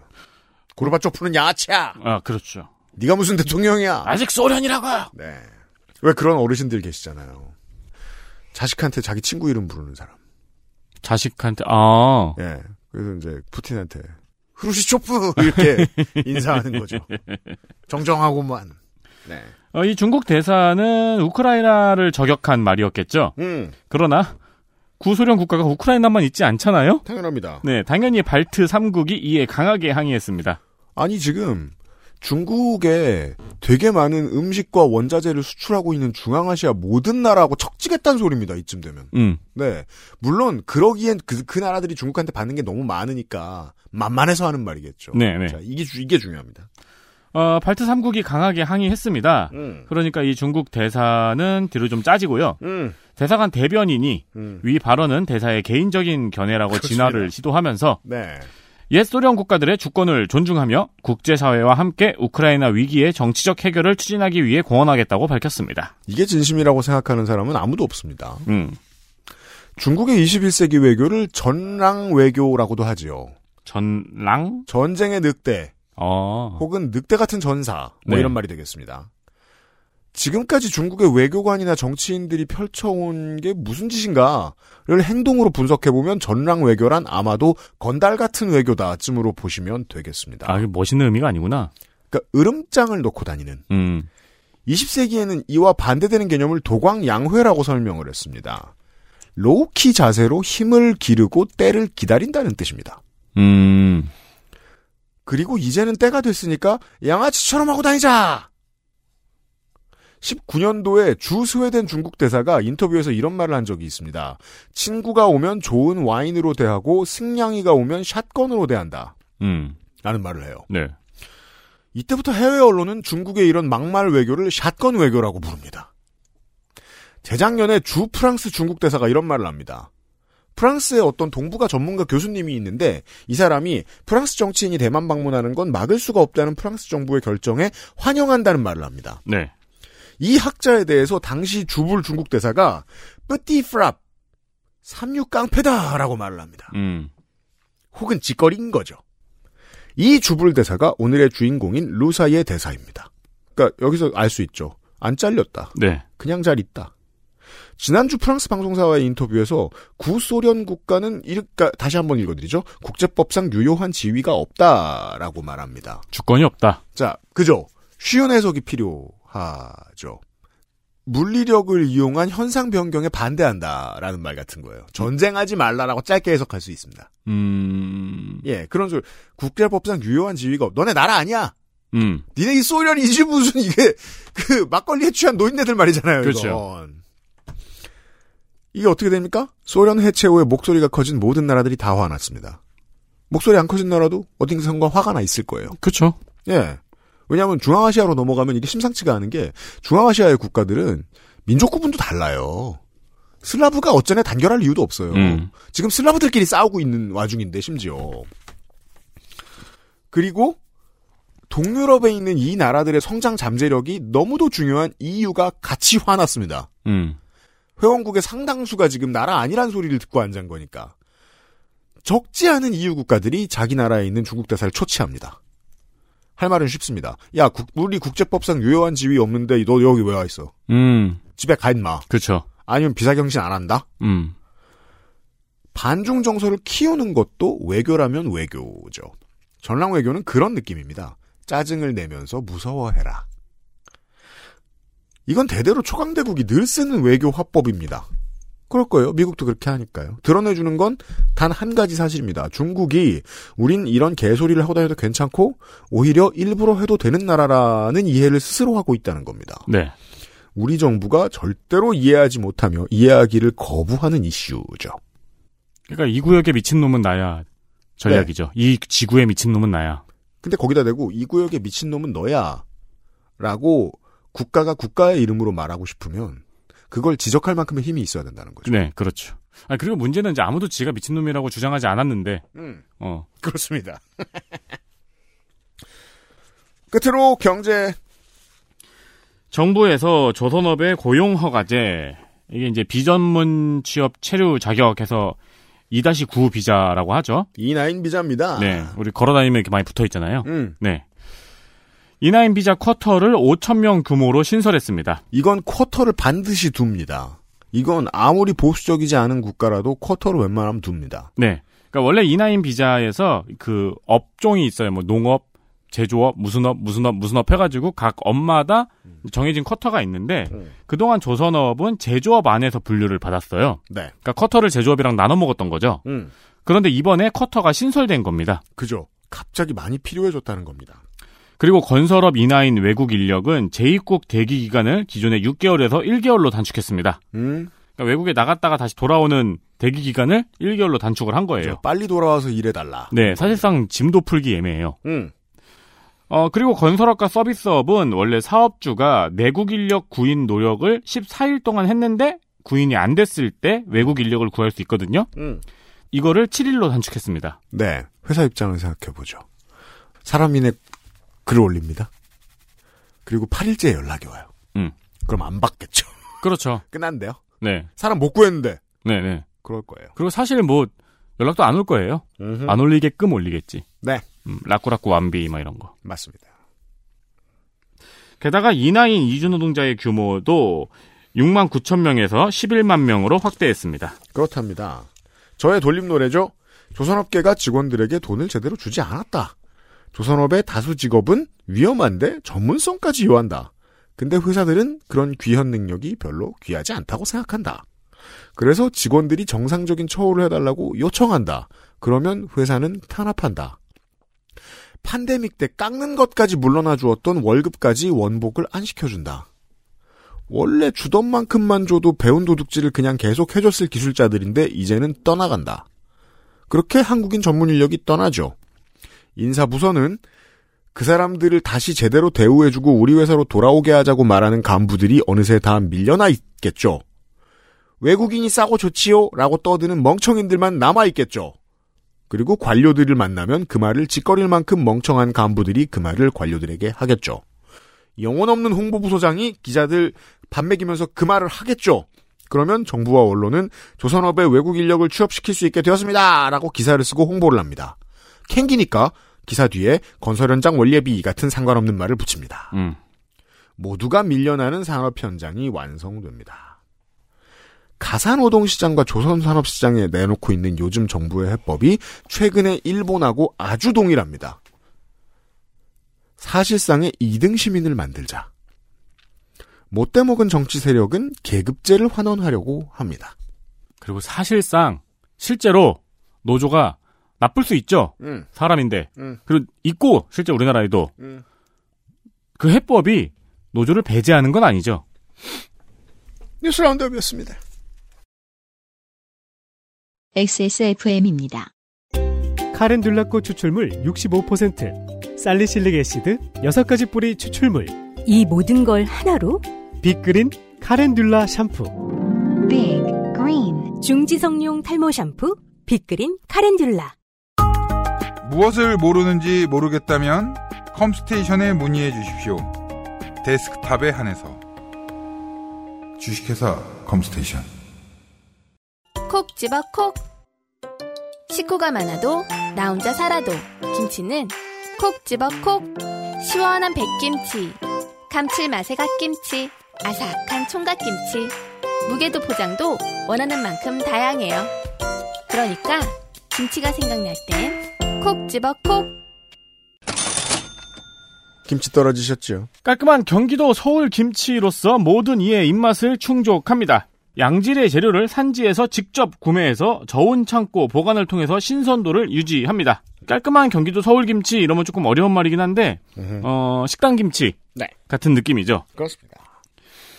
고르바초프는 야채야. 아, 그렇죠. 네가 무슨 대통령이야. 아직 소련이라고요. 네. 왜 그런 어르신들 계시잖아요. 자식한테 자기 친구 이름 부르는 사람. 자식한테 아. 예. 그래서 이제 푸틴한테 흐루시초프 이렇게 인사하는 거죠. 정정하고만. 네. 어, 이 중국 대사는 우크라이나를 저격한 말이었겠죠. 음. 그러나 구소련 국가가 우크라이나만 있지 않잖아요? 당연합니다. 네, 당연히 발트 3국이 이에 강하게 항의했습니다. 아니 지금 중국에 되게 많은 음식과 원자재를 수출하고 있는 중앙아시아 모든 나라하고 척지겠다는 소리입니다. 이쯤 되면. 음. 네. 물론 그러기엔 그, 그 나라들이 중국한테 받는 게 너무 많으니까 만만해서 하는 말이겠죠. 네, 네. 자, 이게 주- 이게 중요합니다. 어, 발트 3국이 강하게 항의했습니다. 음. 그러니까 이 중국 대사는 뒤로 좀 짜지고요. 음. 대사관 대변인이 음. 위 발언은 대사의 개인적인 견해라고 그렇습니다. 진화를 시도하면서 네. 옛 소련 국가들의 주권을 존중하며 국제사회와 함께 우크라이나 위기의 정치적 해결을 추진하기 위해 공헌하겠다고 밝혔습니다. 이게 진심이라고 생각하는 사람은 아무도 없습니다. 음. 중국의 21세기 외교를 전랑 외교라고도 하지요. 전랑? 전쟁의 늑대 어. 혹은 늑대 같은 전사 뭐 네. 이런 말이 되겠습니다. 지금까지 중국의 외교관이나 정치인들이 펼쳐온 게 무슨 짓인가를 행동으로 분석해보면 전랑 외교란 아마도 건달 같은 외교다쯤으로 보시면 되겠습니다. 아, 멋있는 의미가 아니구나. 그러니까 으름장을 놓고 다니는 음. 20세기에는 이와 반대되는 개념을 도광양회라고 설명을 했습니다. low-key 자세로 힘을 기르고 때를 기다린다는 뜻입니다. 음. 그리고 이제는 때가 됐으니까 양아치처럼 하고 다니자! 19년도에 주 스웨덴 중국 대사가 인터뷰에서 이런 말을 한 적이 있습니다. 친구가 오면 좋은 와인으로 대하고 승냥이가 오면 shotgun으로 대한다. 음. 라는 말을 해요. 네. 이때부터 해외 언론은 중국의 이런 막말 외교를 샷건 외교라고 부릅니다. 재작년에 주 프랑스 중국 대사가 이런 말을 합니다. 프랑스의 어떤 동북아 전문가 교수님이 있는데 이 사람이 프랑스 정치인이 대만 방문하는 건 막을 수가 없다는 프랑스 정부의 결정에 환영한다는 말을 합니다. 네. 이 학자에 대해서 당시 주불 중국 대사가 뿌띠 프랍 삼육 깡패다라고 말을 합니다. 음. 혹은 짓거리인 거죠. 이 주불 대사가 오늘의 주인공인 루사의 대사입니다. 그러니까 여기서 알 수 있죠. 안 잘렸다. 네. 그냥 잘 있다. 지난주 프랑스 방송사와의 인터뷰에서 구소련 국가는 그러니까 다시 한번 읽어드리죠. 국제법상 유효한 지위가 없다라고 말합니다. 주권이 없다. 자, 그죠? 쉬운 해석이 필요 하죠. 물리력을 이용한 현상 변경에 반대한다라는 말 같은 거예요. 전쟁하지 말라라고 짧게 해석할 수 있습니다. 음. 예, 그런 소리. 국제법상 유효한 지위가 없. 너네 나라 아니야. 음. 니네 이 소련이지 무슨 이게 그 막걸리에 취한 노인네들 말이잖아요. 그렇죠. 이건. 이게 어떻게 됩니까? 소련 해체 후에 목소리가 커진 모든 나라들이 다 화났습니다. 목소리 안 커진 나라도 어딘가 화가 나 있을 거예요. 그렇죠. 예. 왜냐하면 중앙아시아로 넘어가면 이게 심상치가 않은 게 중앙아시아의 국가들은 민족 구분도 달라요. 슬라브가 어쩌네 단결할 이유도 없어요. 음. 지금 슬라브들끼리 싸우고 있는 와중인데 심지어. 그리고 동유럽에 있는 이 나라들의 성장 잠재력이 너무도 중요한 EU가 같이 화났습니다. 음. 회원국의 상당수가 지금 나라 아니란 소리를 듣고 앉은 거니까. 적지 않은 EU 국가들이 자기 나라에 있는 중국 대사를 초치합니다. 할 말은 쉽습니다. 야, 국- 우리 국제법상 유효한 지위 없는데 너 여기 왜 와 있어? 음. 집에 가 있마. 그렇죠. 아니면 비사경신 안 한다? 음. 반중 정서를 키우는 것도 외교라면 외교죠. 전랑 외교는 그런 느낌입니다. 짜증을 내면서 무서워해라. 이건 대대로 초강대국이 늘 쓰는 외교 화법입니다. 그럴 거예요. 미국도 그렇게 하니까요. 드러내주는 건 단 한 가지 사실입니다. 중국이 우린 이런 개소리를 하고 다녀도 괜찮고 오히려 일부러 해도 되는 나라라는 이해를 스스로 하고 있다는 겁니다. 네. 우리 정부가 절대로 이해하지 못하며 이해하기를 거부하는 이슈죠. 그러니까 이 구역에 미친 놈은 나야 전략이죠. 이 지구에 미친 놈은 나야. 근데 거기다 대고 이 구역에 미친 놈은 너야. 라고 국가가 국가의 이름으로 말하고 싶으면 그걸 지적할 만큼의 힘이 있어야 된다는 거죠. 네, 그렇죠. 아 그리고 문제는 이제 아무도 지가 미친 놈이라고 주장하지 않았는데, 음, 어, 그렇습니다. 끝으로 경제 정부에서 조선업의 고용 허가제 이게 이제 비전문 취업 체류 자격해서 2-9 비자라고 하죠. E9 비자입니다. 네, 우리 걸어다니면 이렇게 많이 붙어 있잖아요. 음, 네. E9 비자 쿼터를 5천 명 규모로 신설했습니다. 이건 쿼터를 반드시 둡니다. 이건 아무리 보수적이지 않은 국가라도 쿼터를 웬만하면 둡니다. 네. 그러니까 원래 E9 비자에서 그 업종이 있어요. 뭐 농업, 제조업, 무슨 업, 무슨 업, 무슨 업 해가지고 각 업마다 정해진 쿼터가 있는데 음. 그동안 조선업은 제조업 안에서 분류를 받았어요. 네. 그러니까 쿼터를 제조업이랑 나눠 먹었던 거죠. 음. 그런데 이번에 쿼터가 신설된 겁니다. 그죠. 갑자기 많이 필요해졌다는 겁니다. 그리고 건설업 인하인 외국 인력은 재입국 대기 기간을 기존의 6개월에서 1개월로 단축했습니다. 음. 그러니까 외국에 나갔다가 다시 돌아오는 대기 기간을 1개월로 단축을 한 거예요. 빨리 돌아와서 일해달라. 네, 사실상 짐도 풀기 애매해요. 음. 어, 그리고 건설업과 서비스업은 원래 사업주가 내국 인력 구인 노력을 14일 동안 했는데 구인이 안 됐을 때 외국 인력을 구할 수 있거든요. 음. 이거를 7일로 단축했습니다. 네. 회사 입장을 생각해보죠. 사람인의 글을 올립니다. 그리고 8일째 연락이 와요. 음. 그럼 안 받겠죠. 그렇죠. 끝난대요. 네. 사람 못 구했는데. 네네. 그럴 거예요. 그리고 사실 뭐 연락도 안 올 거예요. 음흠. 안 올리게끔 올리겠지. 네. 음, 라꾸라꾸 완비 막 이런 거. 맞습니다. 게다가 이나인 이주노동자의 규모도 6만 9천 명에서 11만 명으로 확대했습니다. 그렇답니다. 저의 돌림 노래죠. 조선업계가 직원들에게 돈을 제대로 주지 않았다. 조선업의 다수 직업은 위험한데 전문성까지 요한다. 근데 회사들은 그런 귀한 능력이 별로 귀하지 않다고 생각한다. 그래서 직원들이 정상적인 처우를 해달라고 요청한다. 그러면 회사는 탄압한다. 판데믹 때 깎는 것까지 물러나 주었던 월급까지 원복을 안 시켜준다. 원래 주던 만큼만 줘도 배운 도둑질을 그냥 계속 해줬을 기술자들인데 이제는 떠나간다. 그렇게 한국인 전문 인력이 떠나죠. 인사부서는 그 사람들을 다시 제대로 대우해주고 우리 회사로 돌아오게 하자고 말하는 간부들이 어느새 다 밀려나 있겠죠. 외국인이 싸고 좋지요? 라고 떠드는 멍청인들만 남아있겠죠. 그리고 관료들을 만나면 그 말을 짓거릴 만큼 멍청한 간부들이 그 말을 관료들에게 하겠죠. 영혼 없는 홍보부소장이 기자들 밥 먹이면서 그 말을 하겠죠. 그러면 정부와 언론은 조선업의 외국 인력을 취업시킬 수 있게 되었습니다. 라고 기사를 쓰고 홍보를 합니다. 캥기니까 기사 뒤에 건설 현장 원예비 같은 상관없는 말을 붙입니다. 음. 모두가 밀려나는 산업 현장이 완성됩니다. 가사노동 시장과 조선 산업 시장에 내놓고 있는 요즘 정부의 해법이 최근에 일본하고 아주 동일합니다. 사실상의 2등 시민을 만들자. 못돼 먹은 정치 세력은 계급제를 환원하려고 합니다. 그리고 사실상 실제로 노조가 나쁠 수 있죠. 음. 사람인데. 음. 그리고 있고 실제 우리나라에도 음. 그 해법이 노조를 배제하는 건 아니죠. 뉴스 라운드업이었습니다. XSFM입니다. 카렌듈라꽃 추출물 65%, 살리실릭 애시드 6가지 뿌리 추출물, 이 모든 걸 하나로 빅그린 카렌듈라 샴푸. 빅 그린 중지성용 탈모 샴푸 빅그린 카렌듈라 무엇을 모르는지 모르겠다면 컴스테이션에 문의해 주십시오. 데스크탑에 한해서 주식회사 컴스테이션 콕 집어 콕. 식구가 많아도 나 혼자 살아도 김치는 콕 집어 콕. 시원한 백김치, 감칠맛의 갓김치, 아삭한 총각김치. 무게도 포장도 원하는 만큼 다양해요. 그러니까 김치가 생각날 땐 콕 집어 콕. 김치 떨어지셨죠? 깔끔한 경기도 서울 김치로서 모든 이의 입맛을 충족합니다. 양질의 재료를 산지에서 직접 구매해서 저온 창고 보관을 통해서 신선도를 유지합니다. 깔끔한 경기도 서울 김치 이러면 조금 어려운 말이긴 한데 어, 식당 김치 네. 같은 느낌이죠. 그렇습니다.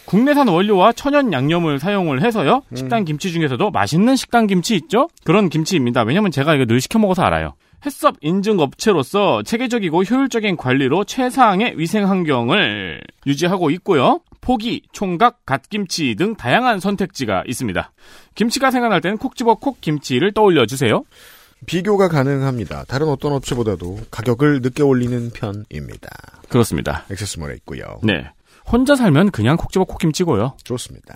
국내산 원료와 천연 양념을 사용을 해서요. 식당 김치 중에서도 맛있는 식당 김치 있죠? 그런 김치입니다. 왜냐면 제가 이거 늘 시켜 먹어서 알아요. 햇섭 인증 업체로서 체계적이고 효율적인 관리로 최상의 위생 환경을 유지하고 있고요. 포기, 총각, 갓김치 등 다양한 선택지가 있습니다. 김치가 생각날 때는 콕 집어 콕 김치를 떠올려 주세요. 비교가 가능합니다. 다른 어떤 업체보다도 가격을 늦게 올리는 편입니다. 그렇습니다. 액세스몰에 있고요. 네. 혼자 살면 그냥 콕 집어 콕 김치고요. 좋습니다.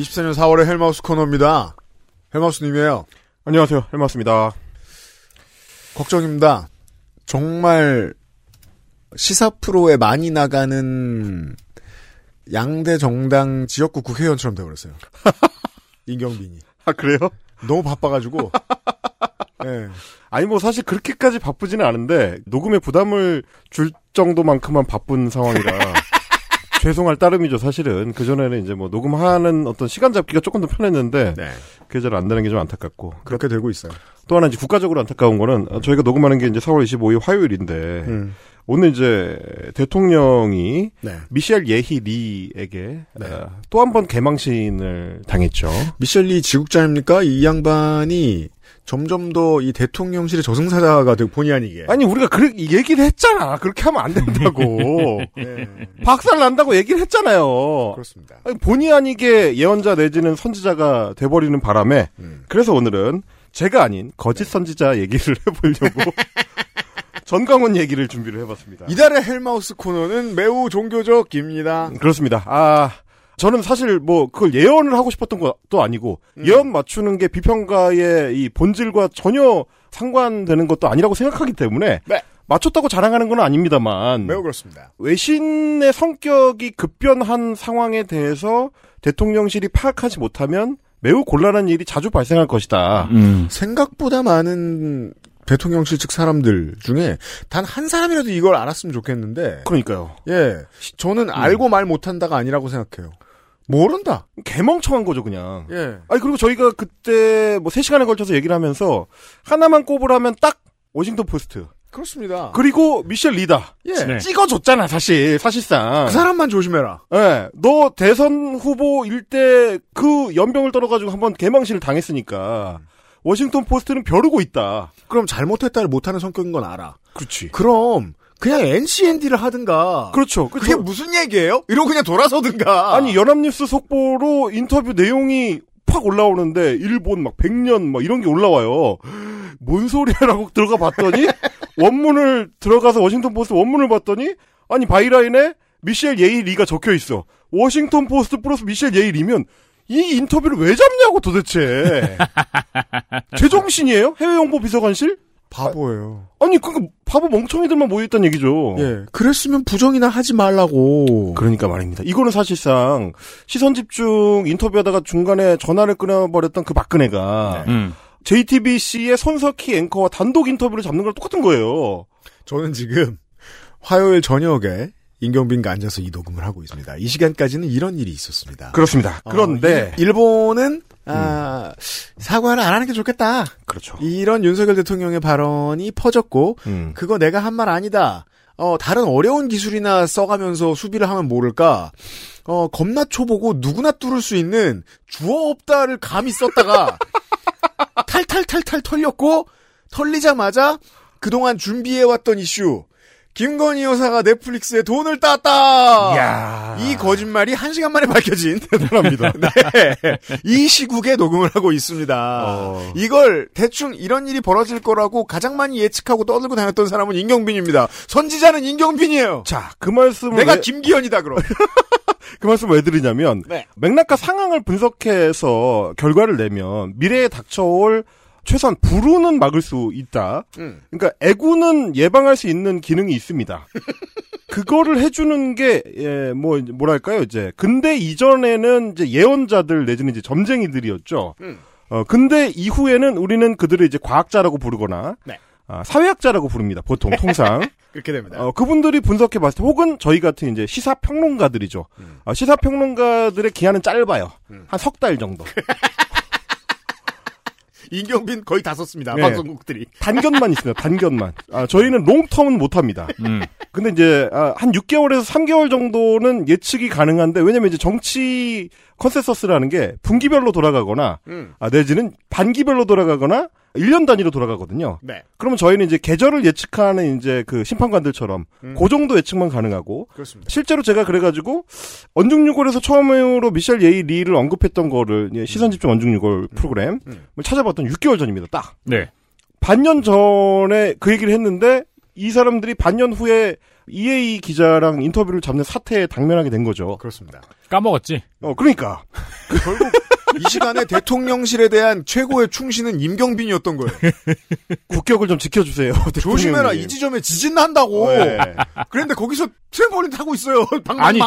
24년 4월의 헬마우스 코너입니다. 헬마우스님이에요. 안녕하세요. 헬마우스입니다. 걱정입니다. 정말 시사 프로에 많이 나가는 양대 정당 지역구 국회의원처럼 돼버렸어요. 인경빈이. 아, 그래요? 너무 바빠가지고. 예. 아니, 뭐, 사실 그렇게까지 바쁘지는 않은데, 녹음에 부담을 줄 정도만큼만 바쁜 상황이라. 죄송할 따름이죠, 사실은. 그전에는 이제 뭐, 녹음하는 어떤 시간 잡기가 조금 더 편했는데, 네. 그게 잘 안 되는 게 좀 안타깝고. 그렇게 되고 있어요. 또 하나 이제 국가적으로 안타까운 거는, 어, 저희가 녹음하는 게 이제 4월 25일 화요일인데, 음. 오늘 이제 대통령이 네. 미셸 예희 리에게 어, 또한 번 개망신을 당했죠. 미셸 리 지국장입니까? 이 양반이 점점 더 이 대통령실의 저승사자가 되고 본의 아니게. 아니 우리가 그 얘기를 했잖아. 그렇게 하면 안 된다고. 박살 난다고 얘기를 했잖아요. 그렇습니다. 아니, 본의 아니게 예언자 내지는 선지자가 돼버리는 바람에 그래서 오늘은 제가 아닌 거짓 선지자 얘기를 해보려고 전광훈 얘기를 준비를 해봤습니다. 이달의 헬마우스 코너는 매우 종교적입니다. 그렇습니다. 아, 저는 사실 뭐 그걸 예언을 하고 싶었던 것도 아니고 예언 맞추는 게 비평가의 이 본질과 전혀 상관되는 것도 아니라고 생각하기 때문에 맞췄다고 자랑하는 건 아닙니다만 매우 그렇습니다. 외신의 성격이 급변한 상황에 대해서 대통령실이 파악하지 못하면 매우 곤란한 일이 자주 발생할 것이다. 생각보다 많은 대통령실 측 사람들 중에 단 한 사람이라도 이걸 알았으면 좋겠는데. 그러니까요. 예. 저는 알고 말 못한다가 아니라고 생각해요. 모른다. 개멍청한 거죠, 그냥. 예. 아니, 그리고 저희가 그때 뭐 3시간에 걸쳐서 얘기를 하면서 하나만 꼽으라면 딱 워싱턴 포스트. 그렇습니다. 그리고 미셸 리다. 예. 네. 찍어줬잖아, 사실, 사실상. 그 사람만 조심해라. 예. 너 대선 후보일 때 그 염병을 떨어가지고 한번 개망신을 당했으니까. 워싱턴 포스트는 벼르고 있다. 그럼 잘못했다를 못하는 성격인 건 알아. 그렇지. 그럼 그냥 NCND를 하든가. 그렇죠. 그게 무슨 얘기예요? 이러고 그냥 돌아서든가. 아니 연합뉴스 속보로 인터뷰 내용이 팍 올라오는데 일본 막 100년 막 이런 게 올라와요. 뭔 소리야라고 들어가 봤더니 원문을 들어가서 워싱턴 포스트 원문을 봤더니 아니 byline에 미셸 예이 리가 적혀 있어. 워싱턴 포스트 플러스 미셸 예이 리면 이 인터뷰를 왜 잡냐고 도대체. 제정신이에요? 해외 홍보 비서관실? 바보예요. 아니 그 바보 멍청이들만 모여 있다는 얘기죠. 예. 그랬으면 부정이나 하지 말라고. 그러니까 말입니다. 이거는 사실상 시선 집중 인터뷰하다가 중간에 전화를 끊어버렸던 그 박근혜가 음. JTBC의 손석희 앵커와 단독 인터뷰를 잡는 거랑 똑같은 거예요. 저는 지금 화요일 저녁에 임경빈과 앉아서 이 녹음을 하고 있습니다. 이 시간까지는 이런 일이 있었습니다. 그렇습니다. 그런데 어, 일- 일본은 아, 사과를 안 하는 게 좋겠다. 그렇죠. 이런 윤석열 대통령의 발언이 퍼졌고 음. 그거 내가 한 말 아니다. 어, 다른 어려운 기술이나 써가면서 수비를 하면 모를까. 어, 겁나 초보고 누구나 뚫을 수 있는 주어 없다를 감히 썼다가 탈탈탈탈 털렸고 털리자마자 그동안 준비해왔던 이슈. 김건희 여사가 넷플릭스에 돈을 땄다. 이야. 이 거짓말이 한 시간 만에 밝혀진 대단합니다. 네. 이 시국에 녹음을 하고 있습니다. 어. 이걸 대충 이런 일이 벌어질 거라고 가장 많이 예측하고 떠들고 다녔던 사람은 임경빈입니다. 선지자는 임경빈이에요. 자, 그 말씀을 내가 왜, 김기현이다 그럼. 그 말씀 왜 드리냐면 네. 맥락과 상황을 분석해서 결과를 내면 미래에 닥쳐올 최소한 불우는 막을 수 있다. 음. 그러니까 애구는 예방할 수 있는 기능이 있습니다. 그거를 해주는 게, 예, 뭐, 뭐랄까요, 이제. 근데 이전에는 이제 예언자들 내지는 이제 점쟁이들이었죠. 음. 어, 근데 이후에는 우리는 그들을 이제 과학자라고 부르거나, 네. 아, 사회학자라고 부릅니다. 보통, 통상. 그렇게 됩니다. 어, 그분들이 분석해 봤을 때, 혹은 저희 같은 이제 시사 평론가들이죠. 음. 어, 시사 평론가들의 기한은 짧아요. 한석 달 정도. 임경빈 거의 다 썼습니다. 네. 방송국들이. 단견만 있습니다. 단견만. 아, 저희는 롱텀은 못합니다. 음. 근데 이제 아, 한 6개월에서 3개월 정도는 예측이 가능한데 왜냐면 이제 정치 컨센서스라는 게 분기별로 돌아가거나 음. 아, 내지는 반기별로 돌아가거나 1년 단위로 돌아가거든요. 네. 그러면 저희는 이제 계절을 예측하는 이제 그 심판관들처럼 음. 그 정도 예측만 가능하고 그렇습니다. 실제로 제가 그래가지고 언중유골에서 처음으로 미셸 예이 리를 언급했던 거를 예, 시선 집중 언중유골 프로그램 음. 을 찾아봤더니 6개월 전입니다. 딱 네. 반년 전에 그 얘기를 했는데 이 사람들이 반년 후에 EA 기자랑 인터뷰를 잡는 사태에 당면하게 된 거죠. 그렇습니다. 까먹었지. 어, 그러니까. 결국 이 시간에 대통령실에 대한 최고의 충신은 임경빈이었던 거예요. 국격을 좀 지켜주세요. 조심해라. 이 지점에 지진 난다고. 네. 그런데 거기서 트램폴린 타고 있어요. 방방방. 아니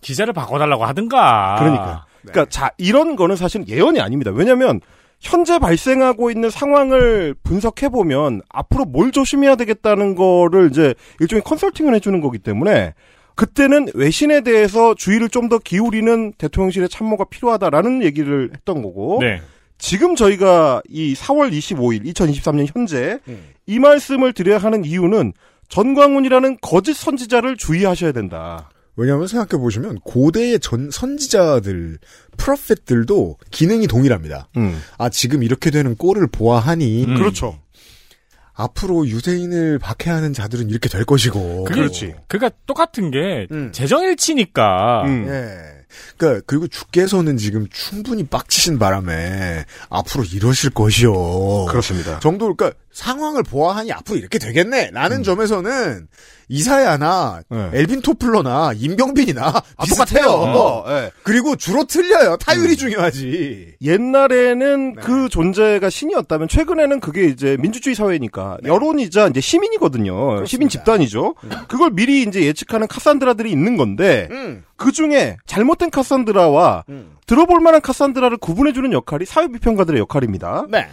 기자를 바꿔달라고 하든가. 그러니까. 네. 그러니까 자 이런 거는 사실 예언이 아닙니다. 왜냐하면 현재 발생하고 있는 상황을 분석해 보면 앞으로 뭘 조심해야 되겠다는 거를 이제 일종의 컨설팅을 해주는 거기 때문에 그때는 외신에 대해서 주의를 좀 더 기울이는 대통령실의 참모가 필요하다라는 얘기를 했던 거고 네. 지금 저희가 이 4월 25일 2023년 현재 이 말씀을 드려야 하는 이유는 전광훈이라는 거짓 선지자를 주의하셔야 된다. 왜냐하면 생각해 보시면 고대의 전 선지자들 프로팻들도 기능이 동일합니다. 음. 아 지금 이렇게 되는 꼴을 보아하니 음. 그렇죠. 앞으로 유대인을 박해하는 자들은 이렇게 될 것이고. 그게, 그러니까 똑같은 게 음. 재정일치니까. 음. 예. 그러니까 그리고 주께서는 지금 충분히 빡치신 바람에 앞으로 이러실 것이요. 그렇습니다. 정도 그러니까 상황을 보아하니 앞으로 이렇게 되겠네라는 점에서는 이사야나 네. 엘빈 토플러나 임경빈이나 비슷해요. 똑같아요. 예. 그리고 주로 틀려요. 타율이 중요하지. 옛날에는 네. 그 존재가 신이었다면 최근에는 그게 이제 민주주의 사회니까 여론이자 이제 시민이거든요. 시민 집단이죠. 그걸 미리 이제 예측하는 카산드라들이 있는 건데 음. 그 중에 잘못된 카산드라와 들어볼 만한 카산드라를 구분해주는 역할이 사회비평가들의 역할입니다. 네.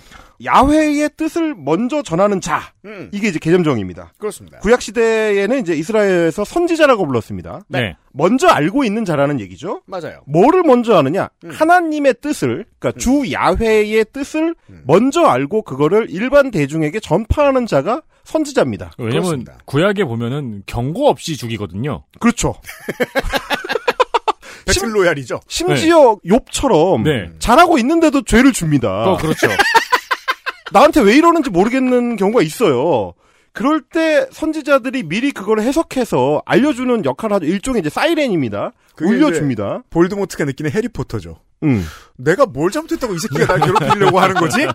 야훼의 뜻을 먼저 전하는 자. 음. 이게 이제 개념정입니다. 그렇습니다. 구약 시대에는 이제 이스라엘에서 선지자라고 불렀습니다. 네. 먼저 알고 있는 자라는 얘기죠. 맞아요. 뭐를 먼저 아느냐? 음. 하나님의 뜻을, 그러니까 주 야훼의 뜻을 음. 먼저 알고 그거를 일반 대중에게 전파하는 자가 선지자입니다. 왜냐면 그렇습니다. 구약에 보면은 경고 없이 죽이거든요. 그렇죠. 배틀로얄이죠. 심지어 욥처럼 네. 잘하고 있는데도 죄를 줍니다. 어, 그렇죠. 나한테 왜 이러는지 모르겠는 경우가 있어요. 그럴 때 선지자들이 미리 그걸 해석해서 알려주는 역할을 하죠. 일종의 이제 사이렌입니다. 울려줍니다. 볼드모트가 느끼는 해리포터죠. 음. 내가 뭘 잘못했다고 이 새끼가 날 괴롭히려고 하는 거지?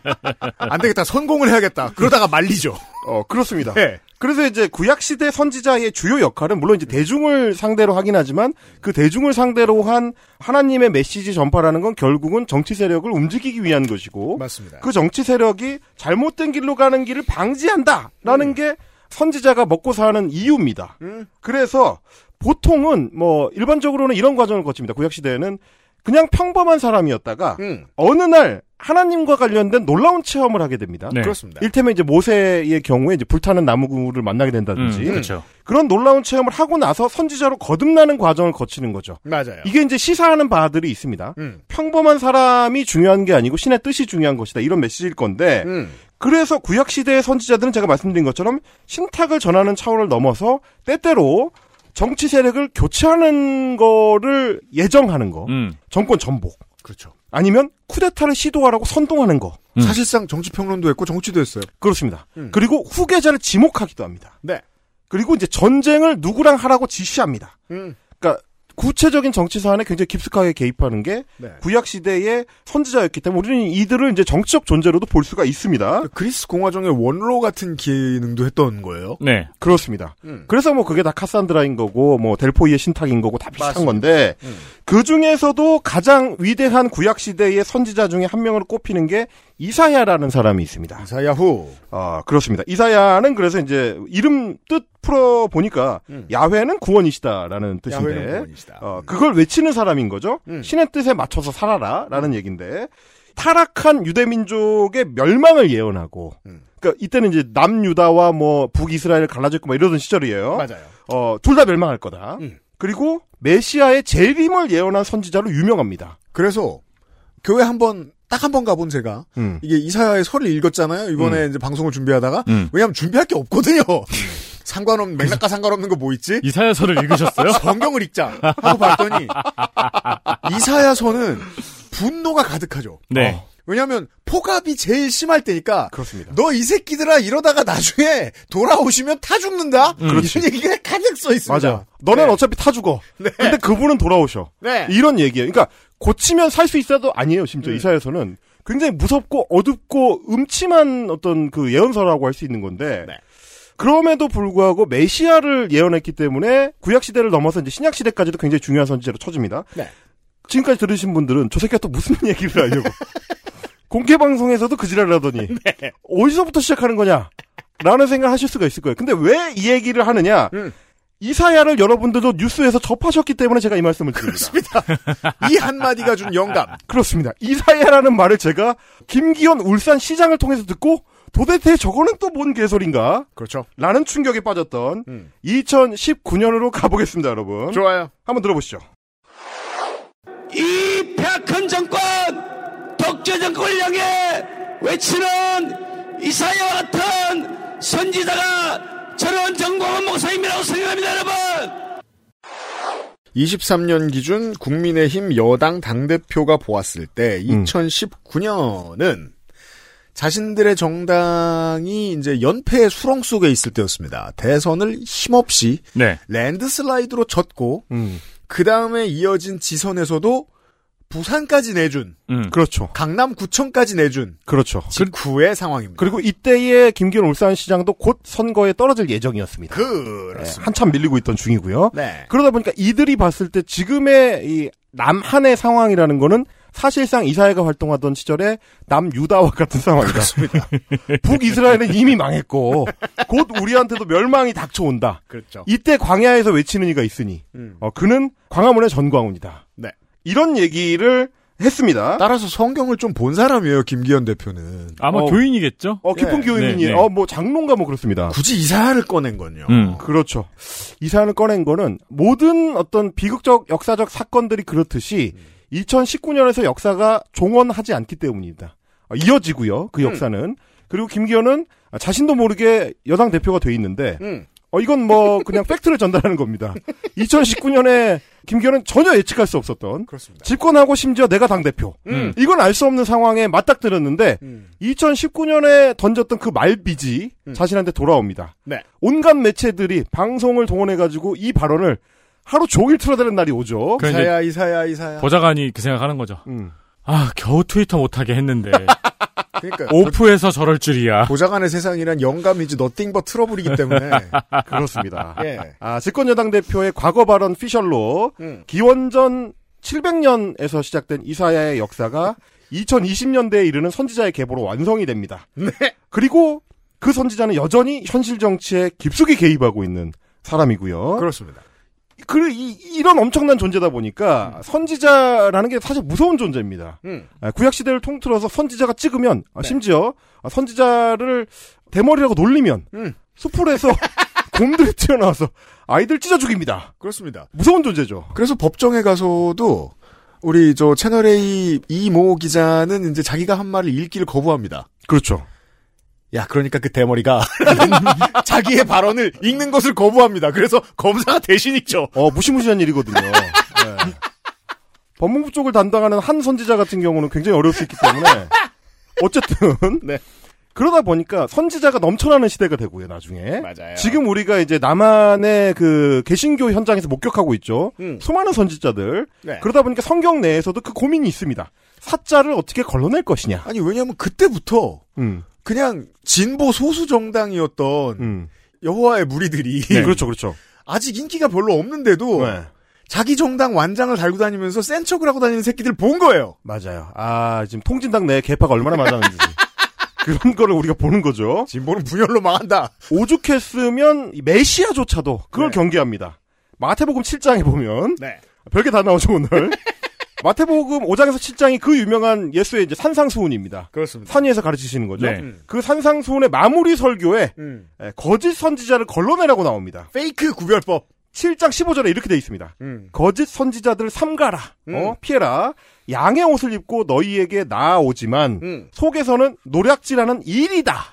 안 되겠다. 성공을 해야겠다. 그러다가 말리죠. 어, 그렇습니다. 네. 그래서 이제 구약시대 선지자의 주요 역할은 물론 이제 대중을 상대로 하긴 하지만 그 대중을 상대로 한 하나님의 메시지 전파라는 건 결국은 정치 세력을 움직이기 위한 것이고 맞습니다. 그 정치 세력이 잘못된 길로 가는 길을 방지한다라는 게 선지자가 먹고 사는 이유입니다. 음. 그래서 보통은 뭐 일반적으로는 이런 과정을 거칩니다. 구약시대에는 그냥 평범한 사람이었다가 음. 어느 날 하나님과 관련된 놀라운 체험을 하게 됩니다. 네. 그렇습니다. 일테면 이제 모세의 경우에 이제 불타는 나무를 만나게 된다든지 음, 그렇죠. 그런 놀라운 체험을 하고 나서 선지자로 거듭나는 과정을 거치는 거죠. 맞아요. 이게 이제 시사하는 바들이 있습니다. 음. 평범한 사람이 중요한 게 아니고 신의 뜻이 중요한 것이다. 이런 메시지일 건데 음. 그래서 구약 시대의 선지자들은 제가 말씀드린 것처럼 신탁을 전하는 차원을 넘어서 때때로 정치 세력을 교체하는 거를 예정하는 거. 음. 정권 전복. 그렇죠. 아니면 쿠데타를 시도하라고 선동하는 거. 음. 사실상 정치 평론도 했고 정치도 했어요. 그렇습니다. 음. 그리고 후계자를 지목하기도 합니다. 네. 그리고 이제 전쟁을 누구랑 하라고 지시합니다. 음. 그러니까 구체적인 정치 사안에 굉장히 깊숙하게 개입하는 게 네. 구약 시대의 선지자였기 때문에 우리는 이들을 이제 정치적 존재로도 볼 수가 있습니다. 그리스 공화정의 원로 같은 기능도 했던 거예요. 네. 그렇습니다. 음. 그래서 뭐 그게 다 카산드라인 거고 뭐 델포이의 신탁인 거고 다 비슷한 맞습니다. 건데 음. 그 중에서도 가장 위대한 구약 시대의 선지자 중에 한 명으로 꼽히는 게 이사야라는 사람이 있습니다. 이사야후. 아 그렇습니다. 이사야는 그래서 이제 이름 뜻 풀어 보니까 음. 야훼는 구원이시다라는 뜻인데 야훼는 구원이시다. 어, 그걸 외치는 사람인 거죠. 음. 신의 뜻에 맞춰서 살아라라는 얘기인데 타락한 유대 민족의 멸망을 예언하고 음. 그러니까 이때는 이제 남유다와 뭐 북이스라엘 갈라져 있고 막 이러던 시절이에요. 맞아요. 어, 둘 다 멸망할 거다. 음. 그리고 메시아의 재림을 예언한 선지자로 유명합니다. 그래서 교회 한번 딱 한 번 가본 제가 음. 이게 이사야의 설을 읽었잖아요. 이번에 이제 방송을 준비하다가 음. 왜냐하면 준비할 게 없거든요. 상관없 맥락과 상관없는 거 뭐 있지? 이사야서를 읽으셨어요? 성경을 읽자 하고 봤더니 이사야서는 분노가 가득하죠. 네. 어. 왜냐하면 폭압이 제일 심할 때니까 그렇습니다. 너 이 새끼들아 이러다가 나중에 돌아오시면 타 죽는다. 그렇지. 이런 얘기가 가득 써 있습니다. 맞아. 너는 네. 어차피 타 죽어. 네. 근데 그분은 돌아오셔. 네. 이런 얘기예요. 그러니까 고치면 살 수 있어도 아니에요. 심지어 음. 이사야서는 굉장히 무섭고 어둡고 음침한 어떤 그 예언서라고 할 수 있는 건데 네. 그럼에도 불구하고 메시아를 예언했기 때문에 구약 시대를 넘어서 이제 신약 시대까지도 굉장히 중요한 선지자로 쳐집니다. 네. 지금까지 들으신 분들은 저 새끼가 또 무슨 얘기를 하려고 공개 방송에서도 그 지랄을 하더니 네. 어디서부터 시작하는 거냐? 라는 생각을 하실 수가 있을 거예요. 근데 왜 이 얘기를 하느냐? 음. 이사야를 여러분들도 뉴스에서 접하셨기 때문에 제가 이 말씀을 드립니다. 이 한마디가 준 영감. 그렇습니다. 이사야라는 말을 제가 김기현 울산 시장을 통해서 듣고 도대체 저거는 또 뭔 개소린가? 그렇죠. 라는 충격에 빠졌던 음. 2019년으로 가보겠습니다, 여러분. 좋아요. 한번 들어보시죠. 이 폐악한 정권, 독재 정권을 향해 외치는 이사야와 같은 선지자가 저런 정광훈 목사님이라고 생각합니다, 여러분! 23년 기준 국민의힘 여당 당대표가 보았을 때 음. 2019년은 자신들의 정당이 이제 연패의 수렁 속에 있을 때였습니다. 대선을 힘없이 네. 랜드슬라이드로 졌고 음. 그 다음에 이어진 지선에서도 부산까지 내준 음. 그렇죠. 강남구청까지 내준 그렇죠. 직후의 상황입니다. 그리고 이때의 김기현 울산시장도 곧 선거에 떨어질 예정이었습니다. 그렇습니다. 네, 한참 밀리고 있던 중이고요. 네. 그러다 보니까 이들이 봤을 때 지금의 이 남한의 상황이라는 거는 사실상 이사회가 활동하던 시절에 남유다와 같은 상황이다. 그렇습니다. 북이스라엘은 이미 망했고 곧 우리한테도 멸망이 닥쳐온다. 그렇죠. 이때 광야에서 외치는 이가 있으니 음. 어, 그는 광화문의 전광훈이다. 네. 이런 얘기를 했습니다. 따라서 성경을 좀 본 사람이에요, 김기현 대표는. 아마 어. 교인이겠죠? 어, 깊은 네, 교인이에요. 네, 네. 어, 뭐 장롱가 뭐 그렇습니다. 굳이 이사를 꺼낸 건요. 음. 그렇죠. 이 사안을 꺼낸 거는 모든 어떤 비극적 역사적 사건들이 그렇듯이 2019년에서 역사가 종언하지 않기 때문입니다. 어, 이어지고요. 그 역사는. 그리고 김기현은 자신도 모르게 여당 대표가 돼 있는데 음. 어 이건 뭐 그냥 팩트를 전달하는 겁니다. 2019년에 김기현은 전혀 예측할 수 없었던 그렇습니다. 집권하고 심지어 내가 당 대표. 음. 이건 알 수 없는 상황에 맞닥뜨렸는데 음. 2019년에 던졌던 그 말빚이 음. 자신한테 돌아옵니다. 네. 온갖 매체들이 방송을 동원해가지고 이 발언을 하루 종일 틀어대는 날이 오죠. 그 이제 이사야, 이사야, 이사야. 보좌관이 그 생각하는 거죠. 음. 아, 겨우 트위터 못하게 했는데. 그러니까 오프에서 저럴 줄이야. 보좌관의 세상이란 영감이지 너띵 버 트러블이기 때문에. 그렇습니다. 예. 아, 집권 여당 대표의 과거 발언 피셜로 음. 기원전 700년에서 시작된 이사야의 역사가 2020년대에 이르는 선지자의 계보로 완성이 됩니다. 네. 그리고 그 선지자는 여전히 현실 정치에 깊숙이 개입하고 있는 사람이고요. 그렇습니다. 그, 이, 이런 엄청난 존재다 보니까 선지자라는 게 사실 무서운 존재입니다. 음. 아, 구약시대를 통틀어서 선지자가 찍으면, 아, 네. 심지어 아, 선지자를 대머리라고 놀리면 음. 수풀에서 곰들이 튀어나와서 아이들 찢어 죽입니다. 그렇습니다. 무서운 존재죠. 그래서 법정에 가서도 우리 저 채널A 이모 기자는 이제 자기가 한 말을 읽기를 거부합니다. 그렇죠. 야, 그러니까 그 대머리가 자기의 발언을 읽는 것을 거부합니다. 그래서 검사가 대신 읽죠. 어, 무시무시한 일이거든요. 네. 법무부 쪽을 담당하는 한 선지자 같은 경우는 굉장히 어려울 수 있기 때문에 어쨌든 네. 그러다 보니까 선지자가 넘쳐나는 시대가 되고요, 나중에. 맞아요. 지금 우리가 이제 남한의 그 개신교 현장에서 목격하고 있죠. 음. 수많은 선지자들. 네. 그러다 보니까 성경 내에서도 그 고민이 있습니다. 사자를 어떻게 걸러낼 것이냐. 아니, 왜냐면 그때부터 음. 그냥 진보 소수 정당이었던 음. 여호와의 무리들이 그렇죠, 그렇죠. 아직 인기가 별로 없는데도 네. 자기 정당 완장을 달고 다니면서 센 척을 하고 다니는 새끼들 본 거예요. 맞아요. 아, 지금 통진당 내 개파가 얼마나 많았는지. 그런 거를 우리가 보는 거죠. 진보는 분열로 망한다. 오죽했으면 이 메시아조차도 그걸 네. 경계합니다. 마태복음 7장에 보면 네. 별게 다 나오죠 오늘. 마태복음 5장에서 7장이 그 유명한 예수의 이제 산상수훈입니다. 그렇습니다. 산 위에서 가르치시는 거죠. 네. 음. 그 산상수훈의 마무리 설교에 음. 에, 거짓 선지자를 걸러내라고 나옵니다. 페이크 구별법. 7장 15절에 이렇게 돼 있습니다. 음. 거짓 선지자들을 삼가라. 어, 피해라. 양의 옷을 입고 너희에게 나아오지만 음. 속에서는 노략질하는 이리다.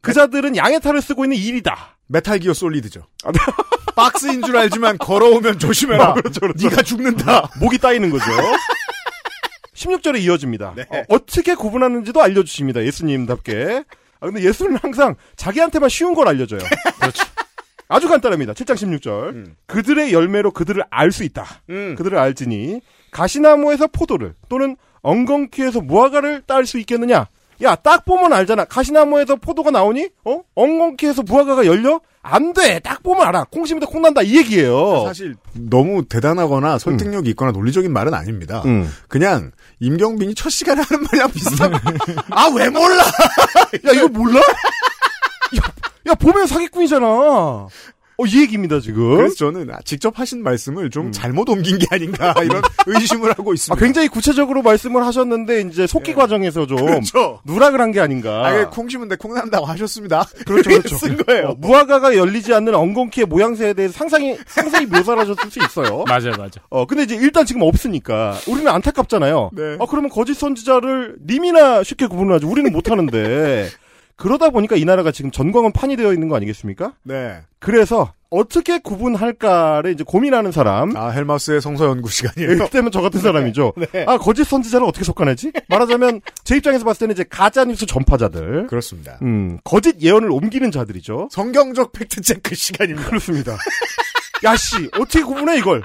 그 자들은 양의 탈을 쓰고 있는 이리다. 메탈 기어 솔리드죠. 박스인 줄 알지만 걸어오면 조심해라. 아, 그렇죠, 그렇죠. 네가 죽는다. 목이 따이는 거죠. 16절에 이어집니다. 네. 어, 떻게 구분하는지도 알려주십니다. 예수님답게. 아, 근데 예수는 항상 자기한테만 쉬운 걸 알려줘요. 그렇죠. 아주 간단합니다. 7장 16절. 음. 그들의 열매로 그들을 알 수 있다. 음. 그들을 알지니 가시나무에서 포도를 또는 엉겅퀴에서 무화과를 딸 수 있겠느냐? 야, 딱 보면 알잖아. 가시나무에서 포도가 나오니? 어? 엉겅퀴에서 무화과가 열려? 안 돼. 딱 보면 알아. 콩심이다 콩난다 이 얘기예요. 사실 너무 대단하거나 설득력이 있거나 논리적인 말은 아닙니다. 음. 그냥 임경빈이 첫 시간에 하는 말이랑 비슷한. 아, 왜 몰라? 야, 이거 몰라? 야, 야, 보면 사기꾼이잖아. 어, 이 얘기입니다, 지금. 그래서 저는 직접 하신 말씀을 좀 잘못 옮긴 게 아닌가 이런 의심을 하고 아, 있습니다. 굉장히 구체적으로 말씀을 하셨는데, 이제 속기 과정에서 좀. 그렇죠. 누락을 한 게 아닌가. 아, 콩 심은데 콩 난다고 하셨습니다. 그렇죠, 그렇죠. 쓴 거예요. 어, 무화과가 열리지 않는 엉겅퀴의 모양새에 대해서 상상이, 상세히 묘사를 하셨을 수 있어요. 맞아요, 맞아요. 어, 근데 이제 일단 지금 없으니까. 우리는 안타깝잖아요. 네. 아, 그러면 거짓 선지자를 님이나 쉽게 구분을 하지. 우리는 못하는데. 그러다 보니까 이 나라가 지금 전광은 판이 되어 있는 거 아니겠습니까? 네. 그래서 어떻게 구분할까를 이제 고민하는 사람. 아 헬마스의 성서 연구 시간이에요. 이럴 때면 저 같은 사람이죠. 네. 아, 거짓 선지자를 어떻게 속아내지? 말하자면 제 입장에서 봤을 때는 이제 가짜 뉴스 전파자들. 그렇습니다. 음, 거짓 예언을 옮기는 자들이죠. 성경적 팩트 체크 시간입니다. 그렇습니다. 야, 씨, 어떻게 구분해, 이걸?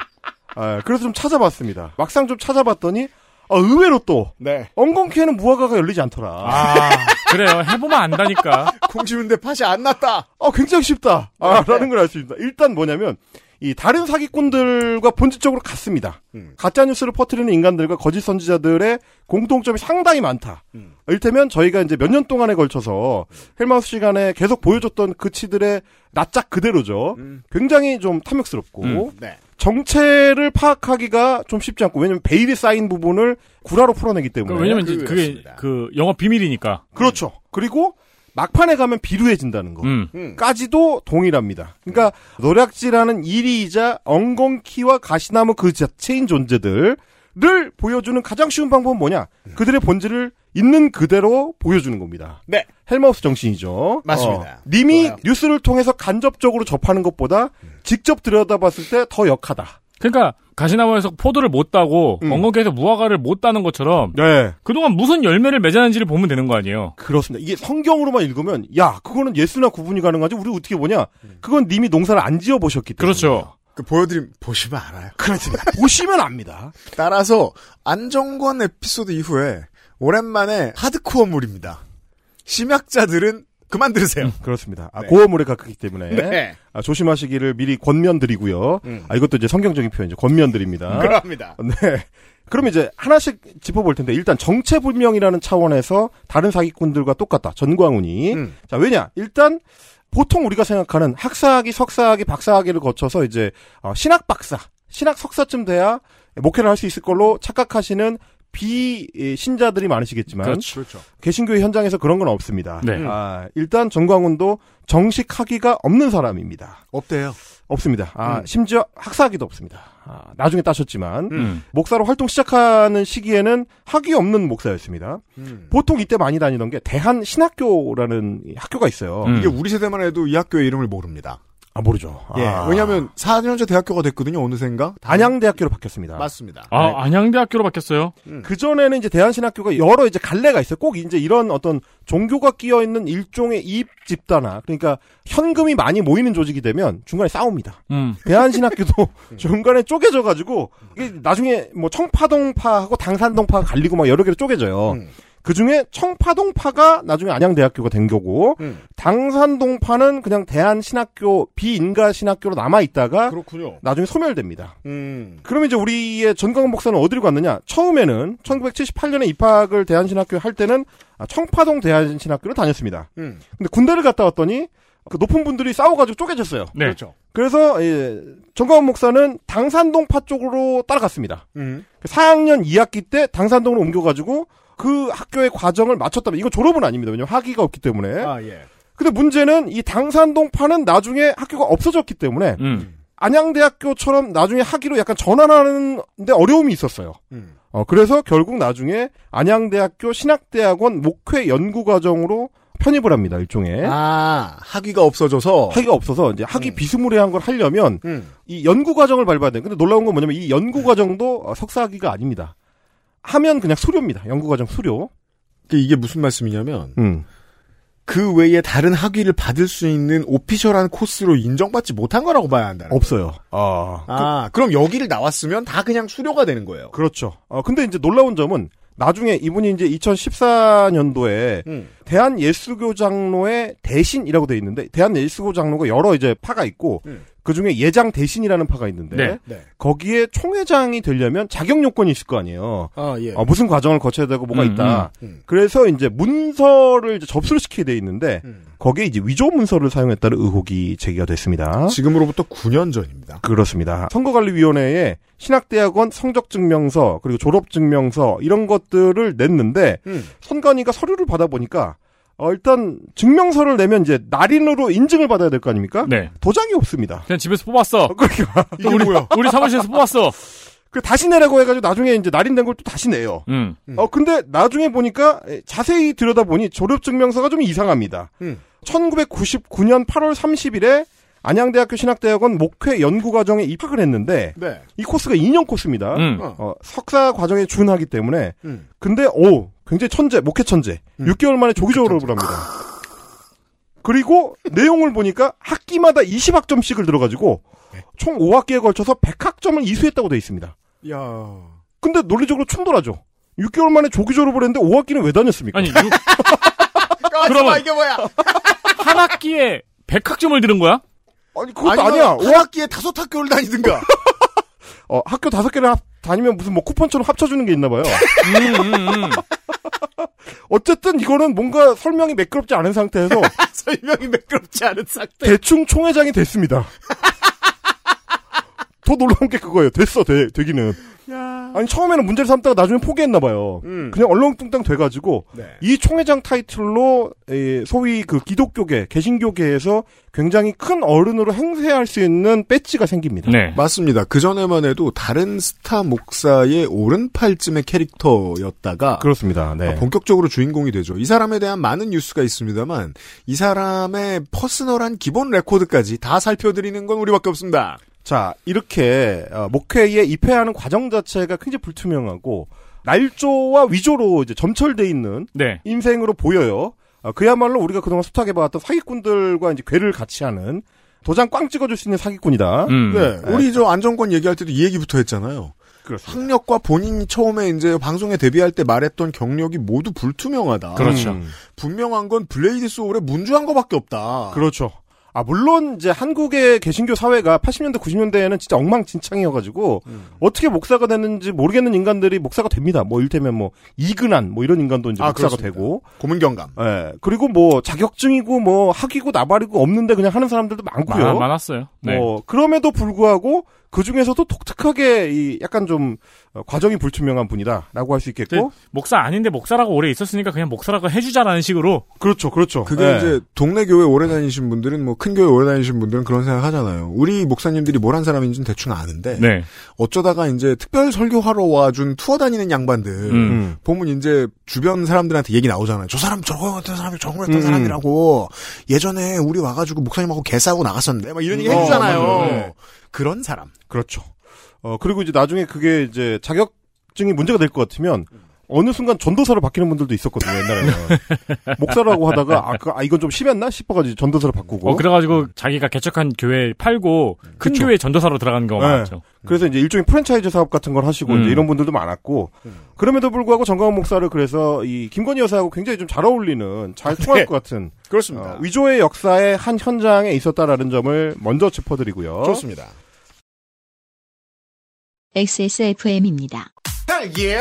아, 그래서 좀 찾아봤습니다. 막상 좀 찾아봤더니, 아, 의외로 또, 네. 엉겅퀴에는 무화과가 열리지 않더라. 아, 그래요. 해보면 안다니까. 콩 심은데 팥이 안 났다. 아, 굉장히 쉽다. 아, 라는 걸 알 수 있습니다. 일단 뭐냐면, 이 다른 사기꾼들과 본질적으로 같습니다. 음. 가짜 뉴스를 퍼뜨리는 인간들과 거짓 선지자들의 공통점이 상당히 많다. 음. 일테면 저희가 이제 몇 년 동안에 걸쳐서 헬마우스 시간에 계속 보여줬던 그치들의 낯짝 그대로죠. 음. 굉장히 좀 탐욕스럽고, 음. 네. 정체를 파악하기가 좀 쉽지 않고, 왜냐면 베일이 쌓인 부분을 구라로 풀어내기 때문에. 그 왜냐면 이제 그게. 그 영업 비밀이니까. 그렇죠. 그리고 막판에 가면 비루해진다는 거. 음. 음. 까지도 동일합니다. 그러니까 노략질하는 일이이자 엉겅퀴와 가시나무 그 자체인 존재들을 보여주는 가장 쉬운 방법은 뭐냐? 그들의 본질을 있는 그대로 보여주는 겁니다. 네. 헬마우스 정신이죠. 맞습니다. 어, 님이 좋아요. 뉴스를 통해서 간접적으로 접하는 것보다 직접 들여다봤을 때 더 역하다. 그러니까 가시나무에서 포도를 못 따고 음. 엉겅퀴에서 무화과를 못 따는 것처럼 네. 그동안 무슨 열매를 맺었는지를 보면 되는 거 아니에요. 그렇습니다. 이게 성경으로만 읽으면 야 그거는 예수나 구분이 가능하지. 우리 어떻게 보냐? 그건 님이 농사를 안 지어 보셨기 때문에. 그렇죠. 그 보여드림 보시면 알아요. 그렇습니다. 보시면 압니다. 따라서 안정권 에피소드 이후에 오랜만에 하드코어물입니다. 심약자들은 그만 들으세요. 그렇습니다. 아, 네. 고어물에 가깝기 때문에 네. 아, 조심하시기를 미리 권면드리고요. 음. 아, 이것도 이제 성경적인 표현이죠. 권면드립니다. 그럽니다. 네. 그럼 이제 하나씩 짚어볼 텐데 일단 정체불명이라는 차원에서 다른 사기꾼들과 똑같다. 전광훈이. 음. 자 왜냐? 일단 보통 우리가 생각하는 학사학위, 석사학위, 박사학위를 거쳐서 이제 어, 신학 박사, 신학 석사쯤 돼야 목회를 할 수 있을 걸로 착각하시는 비 예, 신자들이 많으시겠지만 그렇죠. 그렇죠. 개신교회 현장에서 그런 건 없습니다. 네. 아, 일단 전광훈도 정식 학위가 없는 사람입니다. 없대요. 없습니다. 아, 음. 심지어 학사학위도 없습니다. 아, 나중에 따셨지만 음. 목사로 활동 시작하는 시기에는 학위 없는 목사였습니다. 음. 보통 이때 많이 다니던 게 대한 신학교라는 이 학교가 있어요. 음. 이게 우리 세대만 해도 이 학교의 이름을 모릅니다. 아 모르죠. 예. 아. 왜냐하면 4년제 대학교가 됐거든요. 어느샌가. 안양대학교로 바뀌었습니다. 맞습니다. 아, 네. 안양대학교로 바뀌었어요. 그 전에는 이제 대한신학교가 여러 이제 갈래가 있어요. 꼭 이제 이런 어떤 종교가 끼어 있는 일종의 이입 집단화. 그러니까 현금이 많이 모이는 조직이 되면 중간에 싸웁니다. 음. 대한신학교도 중간에 쪼개져 가지고 이게 나중에 뭐 청파동파하고 당산동파가 갈리고 막 여러 개로 쪼개져요. 음. 그 중에 청파동파가 나중에 안양대학교가 된 거고 음. 당산동파는 그냥 대한신학교 비인가 신학교로 남아 있다가 그렇군요. 나중에 소멸됩니다. 음. 그러면 이제 우리의 전광훈 목사는 어디로 갔느냐? 처음에는 1978년에 입학을 대한신학교에 할 때는 아, 청파동 대한신학교를 다녔습니다. 음. 근데 군대를 갔다 왔더니 그 높은 분들이 싸워가지고 쪼개졌어요. 네. 그렇죠. 그래서 예, 전광훈 목사는 당산동파 쪽으로 따라갔습니다. 음. 4학년 2학기 때 당산동으로 옮겨가지고 그 학교의 과정을 마쳤다면 이거 졸업은 아닙니다. 왜냐면 학위가 없기 때문에. 아 예. 근데 문제는 이 당산동파는 나중에 학교가 없어졌기 때문에 음. 안양대학교처럼 나중에 학위로 약간 전환하는데 어려움이 있었어요. 음. 어, 그래서 결국 나중에 안양대학교 신학대학원 목회 연구과정으로 편입을 합니다, 일종의. 아 학위가 없어져서. 학위가 없어서 이제 학위 비스무리한 걸 하려면 음. 이 연구 과정을 밟아야 돼요. 근데 놀라운 건 뭐냐면 이 연구 과정도 어, 석사 학위가 아닙니다. 하면 그냥 수료입니다. 연구과정 수료. 그 이게 무슨 말씀이냐면 음. 그 외에 다른 학위를 받을 수 있는 오피셜한 코스로 인정받지 못한 거라고 봐야 한다는. 없어요. 아. 아, 그 럼 여기를 나왔으면 다 그냥 수료가 되는 거예요. 그렇죠. 어, 근데 이제 놀라운 점은 나중에 이분이 이제 2014년도에 음. 대한 예수교 장로의 대신이라고 돼 있는데 대한 예수교 장로가 여러 이제 파가 있고 그 중에 예장 대신이라는 파가 있는데 네. 네. 거기에 총회장이 되려면 자격 요건이 있을 거 아니에요. 아, 예. 어, 무슨 과정을 거쳐야 되고 뭐가 음, 있다. 음, 음. 그래서 이제 문서를 이제 접수를 시키게 돼 있는데 음. 거기에 이제 위조 문서를 사용했다는 의혹이 제기가 됐습니다. 지금으로부터 9년 전입니다. 그렇습니다. 선거관리위원회에 신학대학원 성적증명서 그리고 졸업증명서 이런 것들을 냈는데 음. 선관위가 서류를 받아보니까 어, 일단 증명서를 내면 이제 날인으로 인증을 받아야 될 거 아닙니까? 네. 도장이 없습니다. 그냥 집에서 뽑았어. 그러니까 또 우리 우리 사무실에서 뽑았어. 그 다시 내라고 해가지고 나중에 이제 날인된 걸 또 다시 내요. 음. 어 근데 나중에 보니까 자세히 들여다 보니 졸업 증명서가 좀 이상합니다. 음. 1999년 8월 30일에 안양대학교 신학대학원 목회 연구과정에 입학을 했는데 네. 이 코스가 2년 코스입니다. 음. 어, 석사 과정에 준하기 때문에 음. 근데 오 굉장히 천재 목회 천재 6개월 만에 조기 졸업을 합니다. 그리고 내용을 보니까 학기마다 20학점씩을 들어가지고 총 5학기에 걸쳐서 100학점을 이수했다고 돼 있습니다. 야. 근데 논리적으로 충돌하죠. 6개월 만에 조기 졸업을 했는데 5학기는 왜 다녔습니까? 아니, 그러면 이게 뭐야? 한 학기에 100학점을 들은 거야? 아니 그것도 아니야. 한 학기에 다섯 학교를 다니든가. 어, 학교 다섯 개를 합- 다니면 무슨 뭐 쿠폰처럼 합쳐주는 게 있나 봐요. 음, 어쨌든 이거는 뭔가 설명이 매끄럽지 않은 상태에서 설명이 매끄럽지 않은 상태. 대충 총회장이 됐습니다. 더 놀라운 게 그거예요. 됐어, 되, 되기는. 아니, 처음에는 문제를 삼다가 나중에 포기했나 봐요. 음. 그냥 얼렁뚱땅 돼가지고, 네. 이 총회장 타이틀로, 에, 소위 그 기독교계, 개신교계에서 굉장히 큰 어른으로 행세할 수 있는 배지가 생깁니다. 네. 맞습니다. 그 전에만 해도 다른 스타 목사의 오른팔쯤의 캐릭터였다가 그렇습니다. 네. 아, 본격적으로 주인공이 되죠. 이 사람에 대한 많은 뉴스가 있습니다만 이 사람의 퍼스널한 기본 레코드까지 다 살펴드리는 건 우리밖에 없습니다. 자, 이렇게 어, 목회에 입회하는 과정 자체가 굉장히 불투명하고 날조와 위조로 이제 점철돼 있는 네. 인생으로 보여요. 어, 그야말로 우리가 그동안 수탁해봤던 사기꾼들과 이제 괴를 같이 하는 도장 꽝 찍어줄 수 있는 사기꾼이다. 음. 네, 우리 저 안정권 얘기할 때도 이 얘기부터 했잖아요. 그렇습니다. 학력과 본인이 처음에 이제 방송에 데뷔할 때 말했던 경력이 모두 불투명하다. 그렇죠. 음, 분명한 건 블레이드 소울에 문주한 거밖에 없다. 그렇죠. 아, 물론 이제 한국의 개신교 사회가 80년대, 90년대에는 진짜 엉망진창이어가지고 어떻게 목사가 됐는지 모르겠는 인간들이 목사가 됩니다. 뭐 이를테면 뭐 이근안 뭐 이런 인간도 이제 아, 목사가 그렇습니다. 되고 고문경감. 예. 그리고 뭐 자격증이고 뭐 학위고 나발이고 없는데 그냥 하는 사람들도 많고요. 많, 많았어요. 네. 뭐 그럼에도 불구하고 그 중에서도 독특하게 이 약간 좀 어, 과정이 불투명한 분이다라고 할 수 있겠고 목사 아닌데 목사라고 오래 있었으니까 그냥 목사라고 해주자라는 식으로. 그렇죠, 그렇죠. 그게 예. 이제 동네 교회 오래 다니신 분들은 뭐 큰 교회 오래 다니신 분들은 그런 생각 하잖아요. 우리 목사님들이 뭘 한 사람인지는 대충 아는데 네. 어쩌다가 이제 특별 설교하러 와준 투어 다니는 양반들 음. 보면 이제 주변 사람들한테 얘기 나오잖아요. 저 사람 저거 같은 사람이 저거 같은 음. 사람이라고 예전에 우리 와가지고 목사님하고 개 싸고 나갔었는데 막 이런 얘기 어, 해주잖아요. 맞아요. 네. 그런 사람. 그렇죠. 어 그리고 이제 나중에 그게 이제 자격증이 문제가 될 것 같으면 어느 순간 전도사로 바뀌는 분들도 있었거든요 옛날에는 목사라고 하다가 아, 그, 아 이건 좀 심했나 싶어가지고 전도사로 바꾸고 어, 그래가지고 자기가 개척한 교회 팔고 큰 그쵸. 교회 전도사로 들어가는 경우가 네. 많죠. 그래서 이제 일종의 프랜차이즈 사업 같은 걸 하시고 음. 이제 이런 분들도 많았고 그럼에도 불구하고 정강원 목사를 그래서 이 김건희 여사하고 굉장히 좀 잘 어울리는 잘 통할 네. 것 같은 그렇습니다. 어, 위조의 역사의 한 현장에 있었다라는 점을 먼저 짚어드리고요. 좋습니다. XSFM입니다. 예?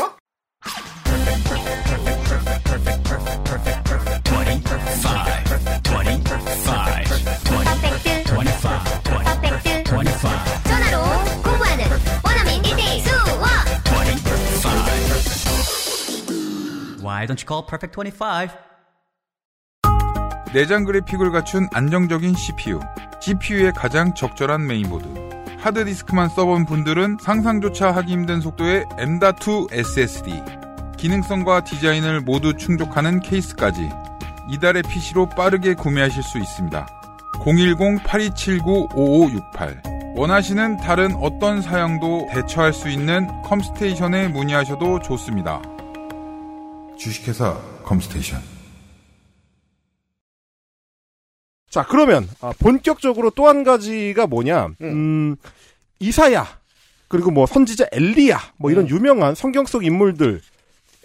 전화로 공부하는 원어민 1대1 수업 Why don't you call Perfect 25? 내장 그래픽을 갖춘 안정적인 CPU, GPU의 가장 적절한 메인보드. 하드디스크만 써본 분들은 상상조차 하기 힘든 속도의 M.2 SSD. 기능성과 디자인을 모두 충족하는 케이스까지 이달의 PC로 빠르게 구매하실 수 있습니다. 010-8279-5568 원하시는 다른 어떤 사양도 대처할 수 있는 컴스테이션에 문의하셔도 좋습니다. 주식회사 컴스테이션 자 그러면 아, 본격적으로 또 한 가지가 뭐냐? 음, 이사야 그리고 뭐 선지자 엘리야 뭐 이런 유명한 성경 속 인물들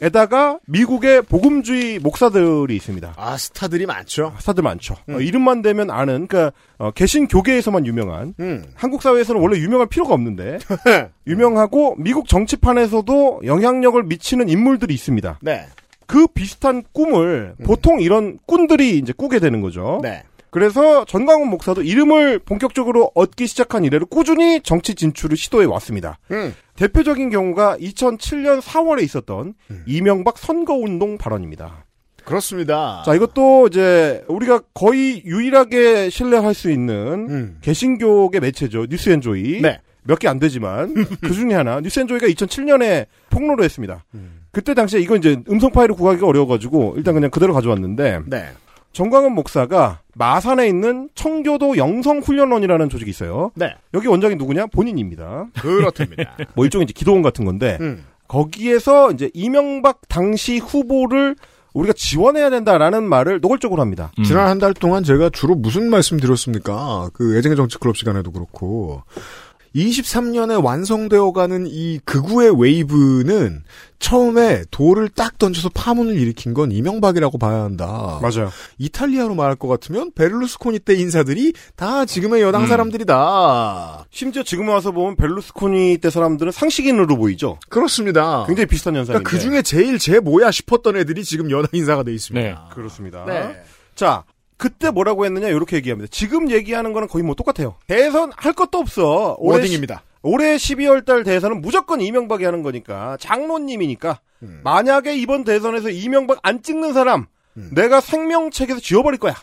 에다가 미국의 복음주의 목사들이 있습니다. 아 스타들이 많죠. 스타들 많죠. 음. 어, 이름만 대면 아는 그러니까 어, 개신 교계에서만 유명한 음. 한국 사회에서는 원래 유명할 필요가 없는데 유명하고 미국 정치판에서도 영향력을 미치는 인물들이 있습니다. 네. 그 비슷한 꿈을 보통 이런 꾼들이 이제 꾸게 되는 거죠. 네. 그래서 전광훈 목사도 이름을 본격적으로 얻기 시작한 이래로 꾸준히 정치 진출을 시도해 왔습니다. 음. 대표적인 경우가 2007년 4월에 있었던 이명박 선거운동 발언입니다. 그렇습니다. 자, 이것도 이제 우리가 거의 유일하게 신뢰할 수 있는 개신교계 매체죠. 뉴스앤조이. 네. 몇 개 안 되지만 그 중에 하나 뉴스앤조이가 2007년에 폭로를 했습니다. 그때 당시에 이건 이제 음성 파일을 구하기가 어려워가지고 일단 그냥 그대로 가져왔는데 네. 정광훈 목사가 마산에 있는 청교도 영성훈련원이라는 조직이 있어요. 네. 여기 원장이 누구냐? 본인입니다. 그렇답니다. 뭐 일종의 이제 기도원 같은 건데 음. 거기에서 이제 이명박 당시 후보를 우리가 지원해야 된다라는 말을 노골적으로 합니다. 지난 한 달 동안 제가 주로 무슨 말씀 드렸습니까? 그 애정의 정치 클럽 시간에도 그렇고 23년에 완성되어가는 이 극우의 웨이브는 처음에 돌을 딱 던져서 파문을 일으킨 건 이명박이라고 봐야 한다. 맞아요. 이탈리아로 말할 것 같으면 베를루스코니 때 인사들이 다 지금의 여당 음. 사람들이다. 심지어 지금 와서 보면 벨루스코니 때 사람들은 상식인으로 보이죠. 그렇습니다. 굉장히 비슷한 현상인데. 그러니까 그 중에 제일 제 뭐야 싶었던 애들이 지금 여당 인사가 돼 있습니다. 그렇습니다. 네. 자, 그때 뭐라고 했느냐 이렇게 얘기합니다. 지금 얘기하는 거는 거의 뭐 똑같아요. 대선 할 것도 없어. 올해 워딩입니다. 시- 올해 12월 달 대선은 무조건 이명박이 하는 거니까 장로님이니까 음. 만약에 이번 대선에서 이명박 안 찍는 사람 음. 내가 생명책에서 지워버릴 거야.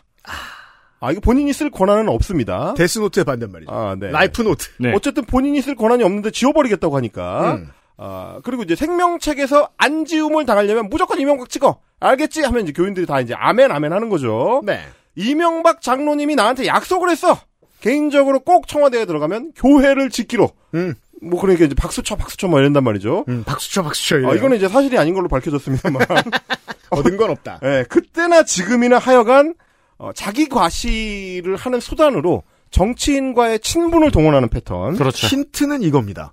아 이거 본인이 쓸 권한은 없습니다. 데스노트의 반대말이죠. 아, 네. life note. 어쨌든 본인이 쓸 권한이 없는데 지워버리겠다고 하니까. 음. 아, 그리고 이제 생명책에서 안 지움을 당하려면 무조건 이명박 찍어. 알겠지? 하면 이제 교인들이 다 이제 아멘, 아멘 하는 거죠. 네. 이명박 장로님이 나한테 약속을 했어. 개인적으로 꼭 청와대에 들어가면 교회를 짓기로. 음. 뭐 그러니까 이제 박수쳐, 박수쳐 뭐 이런단 말이죠. 박수쳐, 박수쳐. 아, 이래요. 이거는 이제 사실이 아닌 걸로 밝혀졌습니다만. 얻은 건 없다. 예, 그때나 지금이나 하여간 어, 자기 과시를 하는 수단으로 정치인과의 친분을 동원하는 패턴. 그렇죠. 힌트는 이겁니다.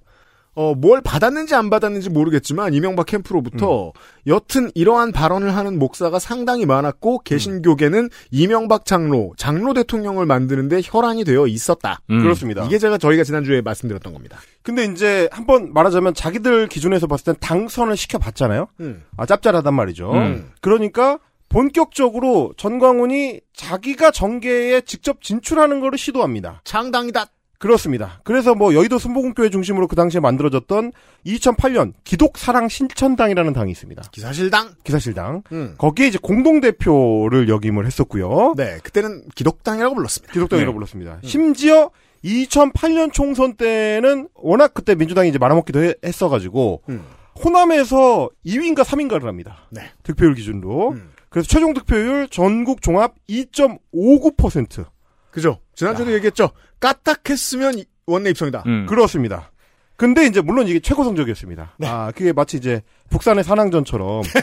어, 뭘 받았는지 안 받았는지 모르겠지만 이명박 캠프로부터 여튼 이러한 발언을 하는 목사가 상당히 많았고 개신교계는 이명박 장로, 장로 대통령을 만드는데 혈안이 되어 있었다. 음. 그렇습니다. 이게 제가 저희가 지난주에 말씀드렸던 겁니다. 근데 이제 한번 말하자면 자기들 기준에서 봤을 땐 당선을 시켜봤잖아요. 음. 아 짭짤하단 말이죠. 음. 그러니까 본격적으로 전광훈이 자기가 정계에 직접 진출하는 거를 시도합니다. 창당이다. 그렇습니다. 그래서 뭐 여의도 순복음교회 중심으로 그 당시에 만들어졌던 2008년 기독사랑 신천당이라는 당이 있습니다. 기사실당? 기사실당. 음. 거기에 이제 공동대표를 역임을 했었고요. 네, 그때는 기독당이라고 불렀습니다. 기독당이라고 네. 불렀습니다. 심지어 2008년 총선 때는 워낙 그때 민주당이 이제 말아먹기도 해- 했어가지고 음. 호남에서 2위인가 3위인가를 합니다. 네. 득표율 기준으로. 음. 그래서 최종 득표율 전국 종합 2.59%. 그죠? 지난주에도 얘기했죠. 까딱했으면 이- 원내 입성이다. 음. 그렇습니다. 근데 이제 물론 이게 최고 성적이었습니다. 아, 그게 마치 이제 북산의 산항전처럼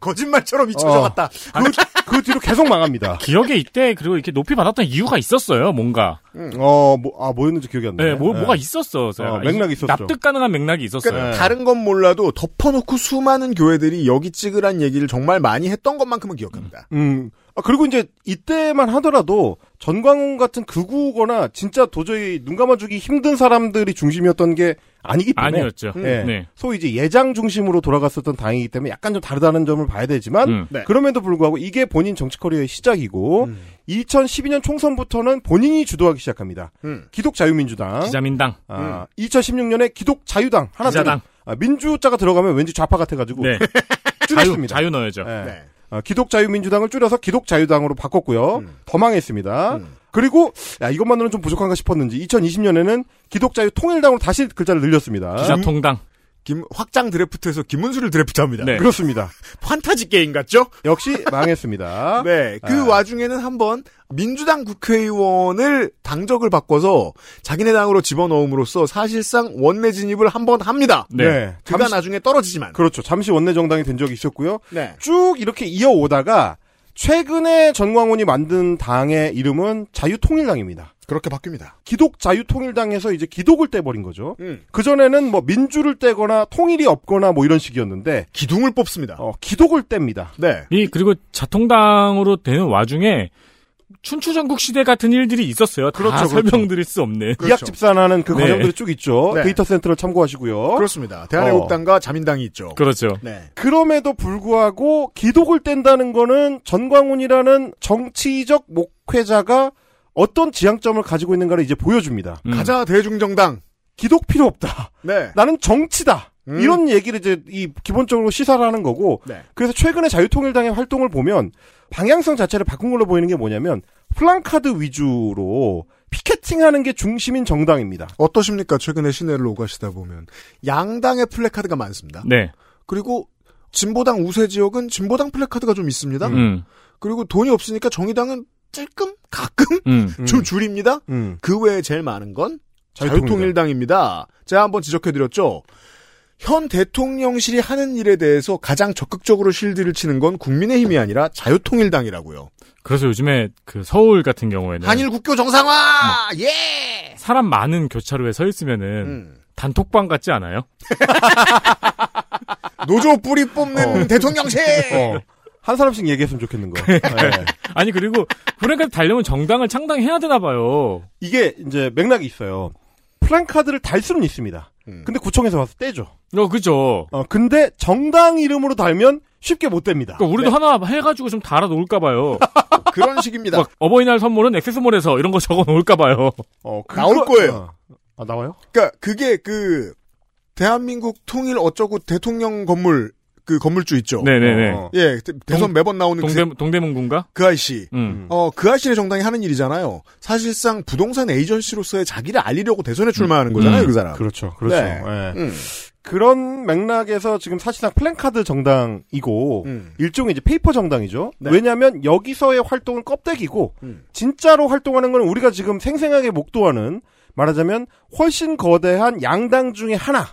거짓말처럼 잊혀져갔다. 그, 그 뒤로 계속 망합니다. 기억에 이때 그리고 이렇게 높이 받았던 이유가 있었어요. 뭔가. 어, 뭐, 아, 뭐였는지 기억이 안 나요. 네, 뭐, 뭐가 있었어. 어, 맥락이 있었죠. 납득 가능한 맥락이 있었어요. 그러니까 다른 건 몰라도 덮어놓고 수많은 교회들이 여기 찍으란 얘기를 정말 많이 했던 것만큼은 기억합니다. 음. 아, 그리고 이제 이때만 하더라도 전광훈 같은 극우거나 진짜 도저히 눈 감아주기 힘든 사람들이 중심이었던 게 아니기 때문에. 아니었죠. 예. 네. 소위 이제 예장 중심으로 돌아갔었던 당이기 때문에 약간 좀 다르다는 점을 봐야 되지만 음. 네. 그럼에도 불구하고 이게 본인 정치 커리어의 시작이고 음. 2012년 총선부터는 본인이 주도하기 시작합니다. 음. 기독자유민주당. 기자민당. 아, 2016년에 기독자유당. 하나 기자당. 들어- 아, 민주자가 들어가면 왠지 좌파 같아가지고 네. 자유, 줄였습니다. 자유 넣어야죠. 예. 네. 아, 기독자유민주당을 줄여서 기독자유당으로 바꿨고요. 음. 더 망했습니다. 그리고 야, 이것만으로는 좀 부족한가 싶었는지 2020년에는 기독자유통일당으로 다시 글자를 늘렸습니다. 기자통당. 김, 확장 드래프트에서 김문수를 드래프트합니다. 네. 그렇습니다. 판타지 게임 같죠? 역시 망했습니다. 네. 그 아. 와중에는 한번 민주당 국회의원을 당적을 바꿔서 자기네 당으로 집어넣음으로써 사실상 원내 진입을 한번 합니다. 네. 그가 잠시- 나중에 떨어지지만. 그렇죠. 잠시 원내 정당이 된 적이 있었고요. 네. 쭉 이렇게 이어오다가 최근에 전광훈이 만든 당의 이름은 자유통일당입니다. 그렇게 바뀝니다. 기독 자유통일당에서 이제 기독을 떼버린 거죠. 음. 그 전에는 뭐 민주를 떼거나 통일이 없거나 뭐 이런 식이었는데 기둥을 뽑습니다. 어, 기독을 뗍니다. 네. 이 그리고 자통당으로 되는 와중에 춘추전국 시대 같은 일들이 있었어요. 다 그렇죠, 그렇죠. 설명드릴 수 없는. 이학 집산하는 그 네. 과정들이 쭉 있죠. 네. 데이터 센터를 참고하시고요. 그렇습니다. 대한애국당과 자민당이 있죠. 그렇죠. 네. 그럼에도 불구하고 기독을 뗀다는 거는 전광훈이라는 정치적 목회자가 어떤 지향점을 가지고 있는가를 이제 보여줍니다. 음. 가자 대중정당. 기독 필요 없다. 네. 나는 정치다. 음. 이런 얘기를 이제 이 기본적으로 시사를 하는 거고 네. 그래서 최근에 자유통일당의 활동을 보면 방향성 자체를 바꾼 걸로 보이는 게 뭐냐면 플랑카드 위주로 피켓팅하는 게 중심인 정당입니다. 어떠십니까? 최근에 시내를 오가시다 보면 양당의 플래카드가 많습니다. 네. 그리고 진보당 우세 지역은 진보당 플래카드가 좀 있습니다. 음. 그리고 돈이 없으니까 정의당은 찔끔 가끔 음. 좀 줄입니다. 음. 그 외에 제일 많은 건 자유통일당. 자유통일당 입니다. 제가 한번 지적해드렸죠. 현 대통령실이 하는 일에 대해서 가장 적극적으로 실드를 치는 건 국민의힘이 아니라 자유통일당이라고요. 그래서 요즘에 그 서울 같은 경우에는 한일 국교 정상화! 예! 사람 많은 교차로에 서 있으면은 음. 단톡방 같지 않아요? 노조 뿌리 뽑는 대통령실! 어. 한 사람씩 얘기했으면 좋겠는 거. 네. 아니 그리고 그러니까 달려면 정당을 창당해야 되나 봐요. 이게 이제 맥락이 있어요. 플랜카드를 달 수는 있습니다. 음. 근데 구청에서 와서 떼죠. 어 그죠. 어, 근데 정당 이름으로 달면 쉽게 못 뗍니다. 그러니까 우리도 하나 해가지고 좀 달아 놓을까 봐요. 그런 식입니다. 막 어버이날 선물은 액세스몰에서 이런 거 적어 놓을까 봐요. 어, 나올 거예요. 아, 나와요? 그러니까 그게 그 대한민국 통일 어쩌고 대통령 건물 그 건물주 있죠. 네네네. 어. 예, 대- 대선 동- 매번 나오는 동대 그, 동대문군가? 그 아이씨. 음. 어, 그 아이씨네 정당이 하는 일이잖아요. 사실상 부동산 에이전시로서의 자기를 알리려고 대선에 출마하는 거잖아요, 음. 그 사람. 그렇죠. 그렇죠. 네. 예. 음. 그런 맥락에서 지금 사실상 플랜카드 정당이고 음. 일종의 이제 paper 정당이죠. 네. 왜냐하면 여기서의 활동은 껍데기고 음. 진짜로 활동하는 건 우리가 지금 생생하게 목도하는 말하자면 훨씬 거대한 양당 중에 하나,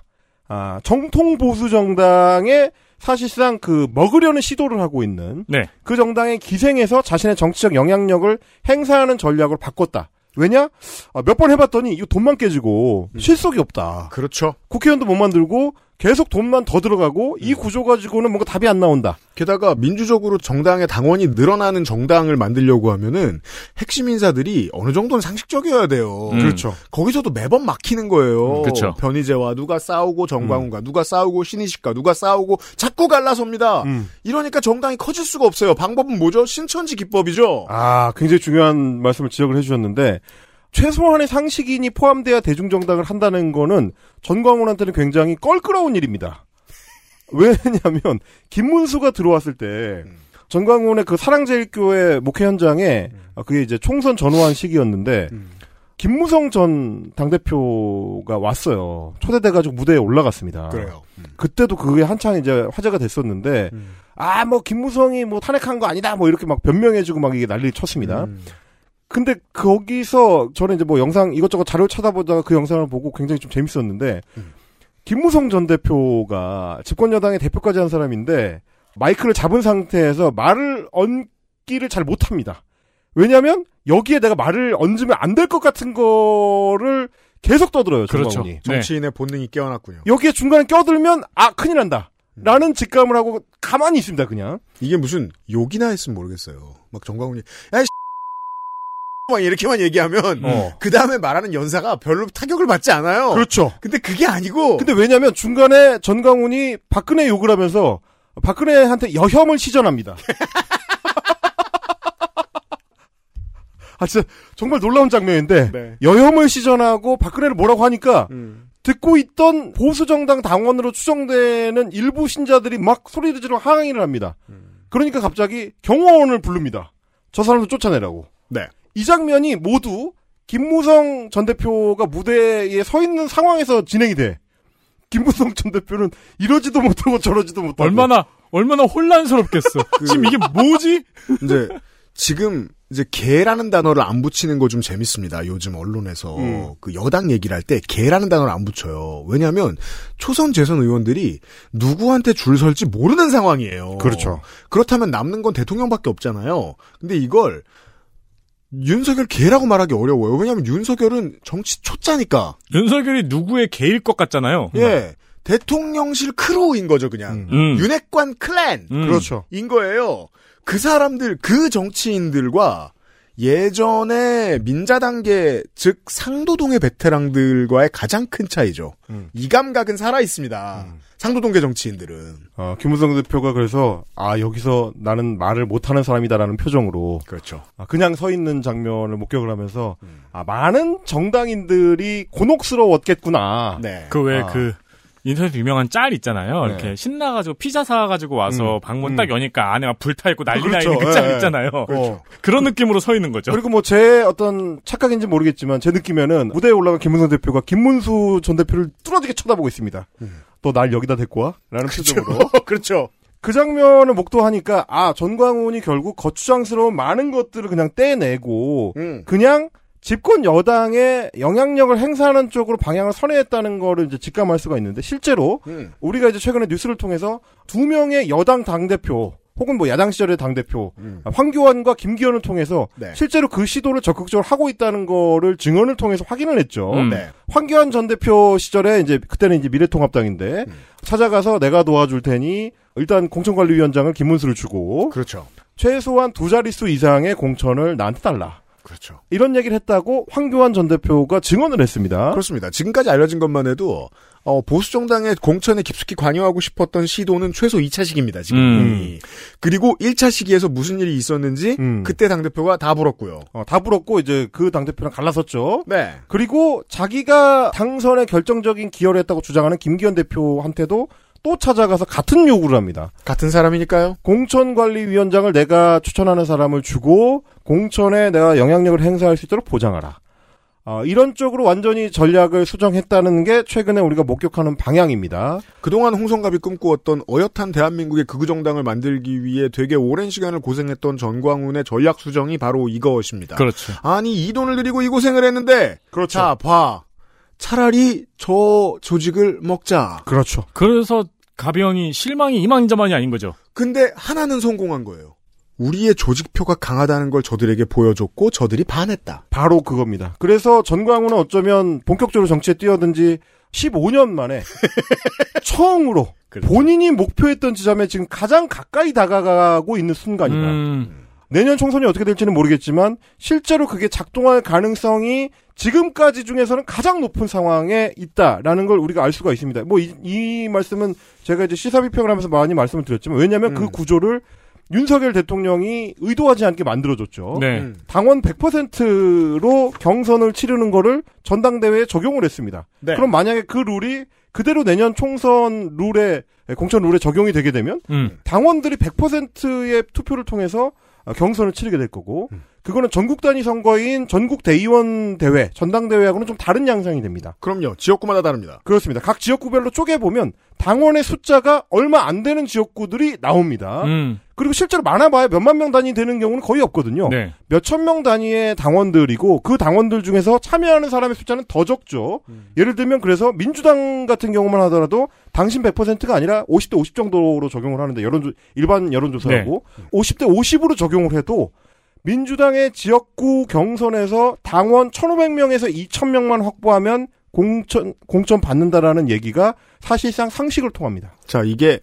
아, 정통 보수 정당의 사실상 그 먹으려는 시도를 하고 있는 네. 그 정당에 기생해서 자신의 정치적 영향력을 행사하는 전략을 바꿨다. 왜냐? 아, 몇번 해봤더니 이거 돈만 깨지고 실속이 없다. 그렇죠. 국회의원도 못 만들고 계속 돈만 더 들어가고 이 구조 가지고는 뭔가 답이 안 나온다. 게다가 민주적으로 정당의 당원이 늘어나는 정당을 만들려고 하면은 핵심 인사들이 어느 정도는 상식적이어야 돼요. 음. 그렇죠. 거기서도 매번 막히는 거예요. 음, 그쵸. 변희재와 누가 싸우고 정광훈과 누가 싸우고 신희식과 누가 싸우고 자꾸 갈라섭니다. 음. 이러니까 정당이 커질 수가 없어요. 방법은 뭐죠? 신천지 기법이죠. 아, 굉장히 중요한 말씀을 지적을 해주셨는데 최소한의 상식인이 포함돼야 대중정당을 한다는 거는 전광훈한테는 굉장히 껄끄러운 일입니다. 왜냐하면 김문수가 들어왔을 때 전광훈의 그 사랑제일교회 목회 현장에 아, 그게 이제 총선 전후한 시기였는데 김무성 전 당대표가 왔어요. 초대돼가지고 무대에 올라갔습니다. 그래요. 그때도 그게 한창 이제 화제가 됐었는데 아뭐 김무성이 뭐 탄핵한 거 아니다 뭐 이렇게 막 변명해주고 막 이게 난리를 쳤습니다. 음. 근데 거기서 저는 이제 뭐 영상 이것저것 자료 찾아보다가 그 영상을 보고 굉장히 좀 재밌었는데 김무성 전 대표가 집권 여당의 대표까지 한 사람인데 마이크를 잡은 상태에서 말을 얹기를 잘 못합니다. 왜냐하면 여기에 내가 말을 얹으면 안 될 것 같은 거를 계속 떠들어요. 그렇죠. 정광훈이. 네. 정치인의 본능이 깨어났군요. 여기에 중간에 껴들면 아 큰일 난다. 라는 직감을 하고 가만히 있습니다. 그냥. 이게 무슨 욕이나 했으면 모르겠어요. 막 정광훈이 야, 이 막 이렇게만 얘기하면 어. 그 다음에 말하는 연사가 별로 타격을 받지 않아요. 그렇죠. 근데 그게 아니고 근데 왜냐면 중간에 전광훈이 박근혜 욕을 하면서 박근혜한테 여혐을 시전합니다. 아 진짜 정말 놀라운 장면인데 네. 여혐을 시전하고 박근혜를 뭐라고 하니까 음. 듣고 있던 보수 정당 당원으로 추정되는 일부 신자들이 막 소리를 지르고 항의를 합니다. 그러니까 갑자기 경호원을 부릅니다. 저 사람을 쫓아내라고. 네. 이 장면이 모두 김무성 전 대표가 무대에 서 있는 상황에서 진행이 돼. 김무성 전 대표는 이러지도 못하고 저러지도 못하고. 얼마나 얼마나 혼란스럽겠어. 지금 이게 뭐지? 이제 지금 이제 개라는 단어를 안 붙이는 거 좀 재밌습니다. 요즘 언론에서 음. 그 여당 얘기를 할 때 개라는 단어를 안 붙여요. 왜냐하면 초선 재선 의원들이 누구한테 줄 설지 모르는 상황이에요. 그렇죠. 그렇다면 남는 건 대통령밖에 없잖아요. 근데 이걸 윤석열계라고 말하기 어려워요. 왜냐하면 윤석열은 정치 초짜니까. 윤석열이 누구의 개일 것 같잖아요. 예. 대통령실 crew인 거죠, 그냥. 음. 윤핵관 clan. 음. 그렇죠. 인 거예요. 그 사람들, 그 정치인들과 예전에 민자당계, 즉 상도동의 베테랑들과의 가장 큰 차이죠. 음. 이 감각은 살아 있습니다. 상도동계 정치인들은. 어, 김무성 대표가 그래서 아 여기서 나는 말을 못하는 사람이다라는 표정으로 그렇죠. 아, 그냥 서 있는 장면을 목격을 하면서 음. 아 많은 정당인들이 곤혹스러웠겠구나. 네. 그왜 아. 그 인터넷 유명한 짤 있잖아요. 네. 이렇게 신나가지고 피자 사가지고 와서 음. 방문 음. 딱 여니까 안에 막 불타 있고 난리 나 그렇죠. 있는 그짤 예, 예. 있잖아요. 그렇죠. 그런 느낌으로 서 있는 거죠. 그리고 뭐 제 어떤 착각인지 모르겠지만 제 느낌에는 무대에 올라간 김문성 대표가 김문수 전 대표를 뚫어지게 쳐다보고 있습니다. 너날 여기다 데리고 와? 라는 표정으로. 그렇죠. 그 장면을 목도하니까 아 전광훈이 결국 거추장스러운 많은 것들을 그냥 떼내고 음. 그냥 집권 여당의 영향력을 행사하는 쪽으로 방향을 선회했다는 거를 이제 직감할 수가 있는데 실제로 음. 우리가 이제 최근에 뉴스를 통해서 두 명의 여당 당 대표 혹은 뭐 야당 시절의 당 대표 황교안과 김기현을 통해서 네. 실제로 그 시도를 적극적으로 하고 있다는 거를 증언을 통해서 확인을 했죠. 음. 네. 황교안 전 대표 시절에 이제 그때는 이제 미래통합당인데 음. 찾아가서 내가 도와줄 테니 일단 공천관리위원장을 김문수를 주고 그렇죠. 최소한 두 자릿수 이상의 공천을 나한테 달라. 그렇죠. 이런 얘기를 했다고 황교안 전 대표가 증언을 했습니다. 그렇습니다. 지금까지 알려진 것만 해도 어, 보수 정당의 공천에 깊숙이 관여하고 싶었던 시도는 최소 2차식입니다. 지금. 음. 그리고 1차 시기에서 무슨 일이 있었는지 음. 그때 당 대표가 다 불었고요. 어, 다 불었고 이제 그 당 대표랑 갈라섰죠. 네. 그리고 자기가 당선에 결정적인 기여를 했다고 주장하는 김기현 대표한테도 또 찾아가서 같은 요구를 합니다. 같은 사람이니까요. 공천관리위원장을 내가 추천하는 사람을 주고 공천에 내가 영향력을 행사할 수 있도록 보장하라. 어, 이런 쪽으로 완전히 전략을 수정했다는 게 최근에 우리가 목격하는 방향입니다. 그동안 홍성갑이 꿈꾸었던 어엿한 대한민국의 극우 정당을 만들기 위해 되게 오랜 시간을 고생했던 전광훈의 전략 수정이 바로 이것입니다. 그렇죠. 아니 이 돈을 들이고 이 고생을 했는데 그렇죠. 자 봐. 차라리 저 조직을 먹자. 그렇죠. 그래서 가병이 실망이 이만저만이 아닌 거죠. 근데 하나는 성공한 거예요. 우리의 조직표가 강하다는 걸 저들에게 보여줬고 저들이 반했다. 바로 그겁니다. 그래서 전광훈은 어쩌면 본격적으로 정치에 뛰어든 지 15년 만에 처음으로 그렇죠. 본인이 목표했던 지점에 지금 가장 가까이 다가가고 있는 순간이다. 음. 내년 총선이 어떻게 될지는 모르겠지만 실제로 그게 작동할 가능성이 지금까지 중에서는 가장 높은 상황에 있다라는 걸 우리가 알 수가 있습니다. 뭐이 말씀은 제가 이제 시사 비평을 하면서 많이 말씀을 드렸지만 왜냐하면 그 음. 구조를 윤석열 대통령이 의도하지 않게 만들어줬죠. 네. 음. 당원 100%로 경선을 치르는 거를 전당대회에 적용을 했습니다. 네. 그럼 만약에 그 룰이 그대로 내년 총선 룰에 공천 룰에 적용이 되게 되면 음. 당원들이 100%의 투표를 통해서 어, 경선을 치르게 될 거고 음. 그거는 전국 단위 선거인 전국 대의원 대회 전당대회하고는 좀 다른 양상이 됩니다. 그럼요. 지역구마다 다릅니다. 그렇습니다. 각 지역구별로 쪼개 보면 당원의 숫자가 얼마 안 되는 지역구들이 나옵니다. 음. 그리고 실제로 많아봐야 몇만 명 단위 되는 경우는 거의 없거든요. 네. 몇천 명 단위의 당원들이고 그 당원들 중에서 참여하는 사람의 숫자는 더 적죠. 예를 들면 그래서 민주당 같은 경우만 하더라도 당신 100%가 아니라 50대 50 정도로 적용을 하는데 여론 일반 여론조사하고 50대 50으로 적용을 해도 민주당의 지역구 경선에서 당원 1,500명에서 2,000명만 확보하면 공천 공천 받는다라는 얘기가 사실상 상식을 통합니다. 자, 이게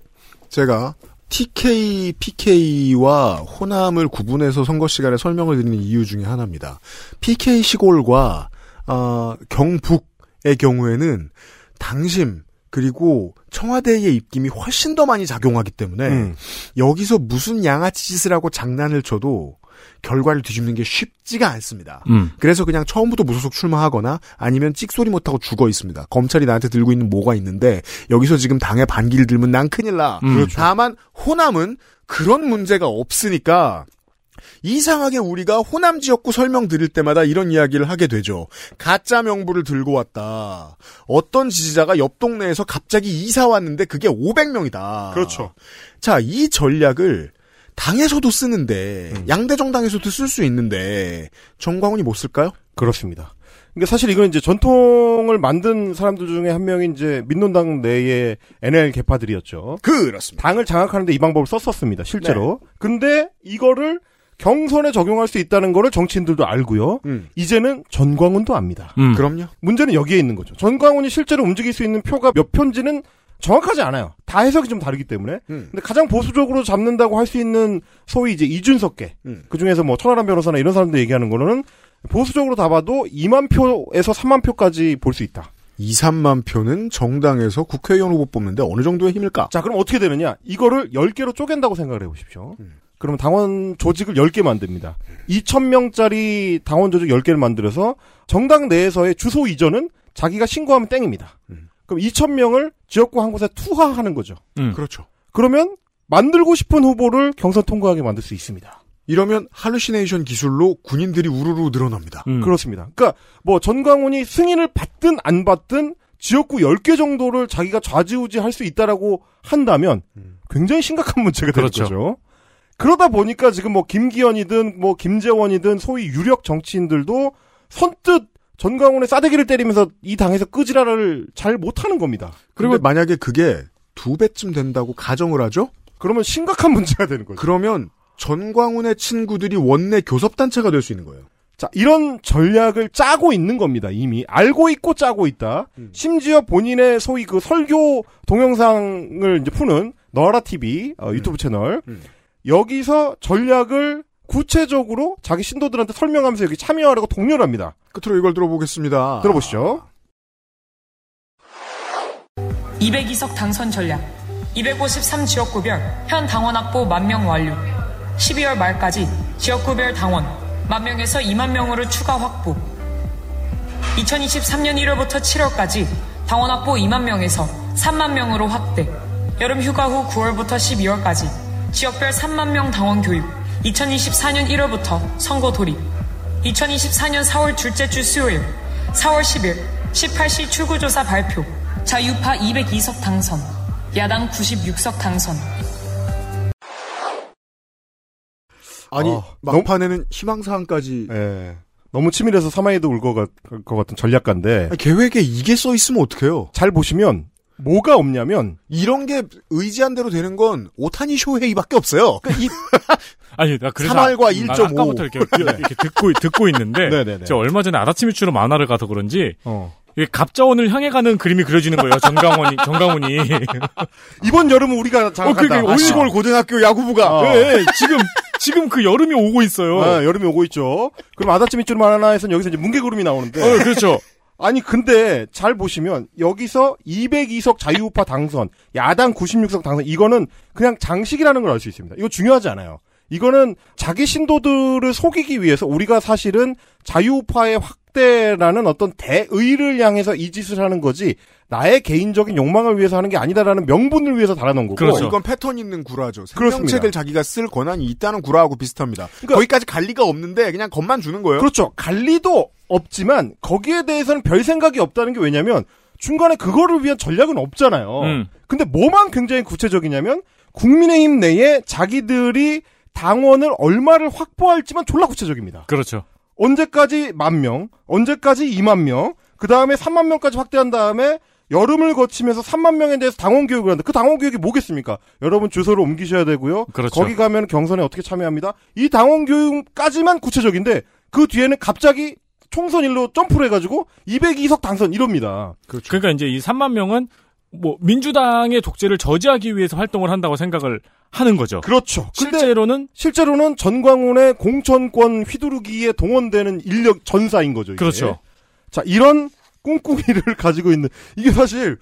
제가 TK, PK와 호남을 구분해서 선거 시간에 설명을 드리는 이유 중에 하나입니다. PK 시골과 어, 경북의 경우에는 당심 그리고 청와대의 입김이 훨씬 더 많이 작용하기 때문에 음. 여기서 무슨 양아치 짓을 하고 장난을 쳐도 결과를 뒤집는 게 쉽지가 않습니다. 음. 그래서 그냥 처음부터 무소속 출마하거나 아니면 찍소리 못하고 죽어 있습니다. 검찰이 나한테 들고 있는 뭐가 있는데 여기서 지금 당에 반기를 들면 난 큰일 나. 음. 그렇죠. 다만 호남은 그런 문제가 없으니까 이상하게 우리가 호남 지역구 설명 드릴 때마다 이런 이야기를 하게 되죠. 가짜 명부를 들고 왔다. 어떤 지지자가 옆 동네에서 갑자기 이사 왔는데 그게 500명이다. 그렇죠. 자, 이 전략을 당에서도 쓰는데 음. 양대 정당에서도 쓸 수 있는데 정광훈이 못 쓸까요? 그렇습니다. 그러니까 사실 이건 이제 전통을 만든 사람들 중에 한 명이 이제 민노당 내의 NL 개파들이었죠. 그렇습니다. 당을 장악하는데 이 방법을 썼었습니다. 실제로. 근데 이거를 경선에 적용할 수 있다는 거를 정치인들도 알고요. 음. 이제는 전광훈도 압니다. 음. 그럼요. 문제는 여기에 있는 거죠. 전광훈이 실제로 움직일 수 있는 표가 몇 표인지는 정확하지 않아요. 다 해석이 좀 다르기 때문에. 음. 근데 가장 보수적으로 잡는다고 할 수 있는 소위 이제 이준석계. 음. 그 중에서 뭐 천하람 변호사나 이런 사람들 얘기하는 거는 보수적으로 다 봐도 2만 표에서 3만 표까지 볼 수 있다. 2, 3만 표는 정당에서 국회의원 후보 뽑는데 어느 정도의 힘일까? 자, 그럼 어떻게 되느냐? 이거를 10개로 쪼갠다고 생각을 해 보십시오. 음. 그러면 당원 조직을 10개 만듭니다. 2,000명짜리 당원 조직 10개를 만들어서 정당 내에서의 주소 이전은 자기가 신고하면 땡입니다. 음. 그럼 2,000명을 지역구 한 곳에 투하하는 거죠. 음. 그렇죠. 그러면 만들고 싶은 후보를 경선 통과하게 만들 수 있습니다. 이러면 할루시네이션 기술로 군인들이 우르르 늘어납니다. 음. 그렇습니다. 그러니까 뭐 전광훈이 승인을 받든 안 받든 지역구 10개 정도를 자기가 좌지우지 할 수 있다라고 한다면 굉장히 심각한 문제가 되는 그렇죠. 거죠. 그러다 보니까 지금 뭐 김기현이든 뭐 김재원이든 소위 유력 정치인들도 선뜻 전광훈의 싸대기를 때리면서 이 당에서 끄지라를 잘 못하는 겁니다. 그리고 만약에 그게 두 배쯤 된다고 가정을 하죠? 그러면 심각한 문제가 되는 거죠. 그러면 전광훈의 친구들이 원내 교섭단체가 될 수 있는 거예요. 자, 이런 전략을 짜고 있는 겁니다, 이미. 알고 있고 짜고 있다. 심지어 본인의 소위 그 설교 동영상을 이제 푸는 너라 TV 어, 유튜브 채널. 여기서 전략을 구체적으로 자기 신도들한테 설명하면서 여기 참여하라고 독려를 합니다. 끝으로 이걸 들어보겠습니다. 들어보시죠. 202석 당선 전략 253 지역구별 현 당원 확보 만 명 완료 12월 말까지 지역구별 당원 만 명에서 2만 명으로 추가 확보 2023년 1월부터 7월까지 당원 확보 2만 명에서 3만 명으로 확대 여름 휴가 후 9월부터 12월까지 지역별 3만 명 당원 교육 2024년 1월부터 선거 돌입 2024년 4월 둘째 주 수요일 4월 10일 18시 출구조사 발표 자유파 202석 당선 야당 96석 당선 아니 어, 막판에는 희망사항까지 예. 너무 치밀해서 사마이도 울것 같, 것 같은 전략가인데 계획에 이게 써 있으면 어떡해요? 잘 보시면 뭐가 없냐면 이런 게 의지한 대로 되는 건 오타니 쇼헤이밖에 없어요. 아니, 나 그래서 3할과 아- 1.5. 아까부터 이렇게, 이렇게 듣고, 듣고 있는데, 네네네. 제가 얼마 전에 아다치 미추로 만화를 가서 그런지, 어. 이게 갑자원을 향해 가는 그림이 그려지는 거예요, 전강원이, 정강훈이. 이번 여름은 우리가 장악한다. 어, 그러니까 아, 시골 고등학교 야구부가 어. 예, 예, 지금, 지금 그 여름이 오고 있어요. 아, 여름이 오고 있죠. 그럼 아다치 밑줄 하나에서는 여기서 이제 뭉게구름이 나오는데. 어, 그렇죠. 아니 근데 잘 보시면 여기서 202석 자유우파 당선, 야당 96석 당선 이거는 그냥 장식이라는 걸 알 수 있습니다. 이거 중요하지 않아요. 이거는 자기 신도들을 속이기 위해서 우리가 사실은 자유우파의 확대라는 어떤 대의를 향해서 이 짓을 하는 거지 나의 개인적인 욕망을 위해서 하는 게 아니다라는 명분을 위해서 달아놓은 거고 그렇죠. 이건 패턴 있는 구라죠. 생명책을 자기가 쓸 권한이 있다는 구라하고 비슷합니다. 거기까지 갈 리가 없는데 그냥 겁만 주는 거예요. 그렇죠. 관리도 없지만 거기에 대해서는 별 생각이 없다는 게 왜냐면 중간에 그거를 위한 전략은 없잖아요. 음. 근데 뭐만 굉장히 구체적이냐면 국민의힘 내에 자기들이 당원을 얼마를 확보할지만 졸라 구체적입니다. 그렇죠. 언제까지 만 명, 언제까지 2만 명, 그 다음에 3만 명까지 확대한 다음에 여름을 거치면서 3만 명에 대해서 당원 교육을 한다. 그 당원 교육이 뭐겠습니까? 여러분 주소를 옮기셔야 되고요. 그렇죠. 거기 가면 경선에 어떻게 참여합니다. 이 당원 교육까지만 구체적인데 그 뒤에는 갑자기 총선 일로 점프를 해가지고 202석 당선 이럽니다. 그렇죠. 그러니까 이제 이 3만 명은 뭐 민주당의 독재를 저지하기 위해서 활동을 한다고 생각을 하는 거죠. 그렇죠. 실제로는 실제로는 전광훈의 공천권 휘두르기에 동원되는 인력 전사인 거죠. 이게. 그렇죠. 자 이런 꿍꿍이를 가지고 있는 이게 사실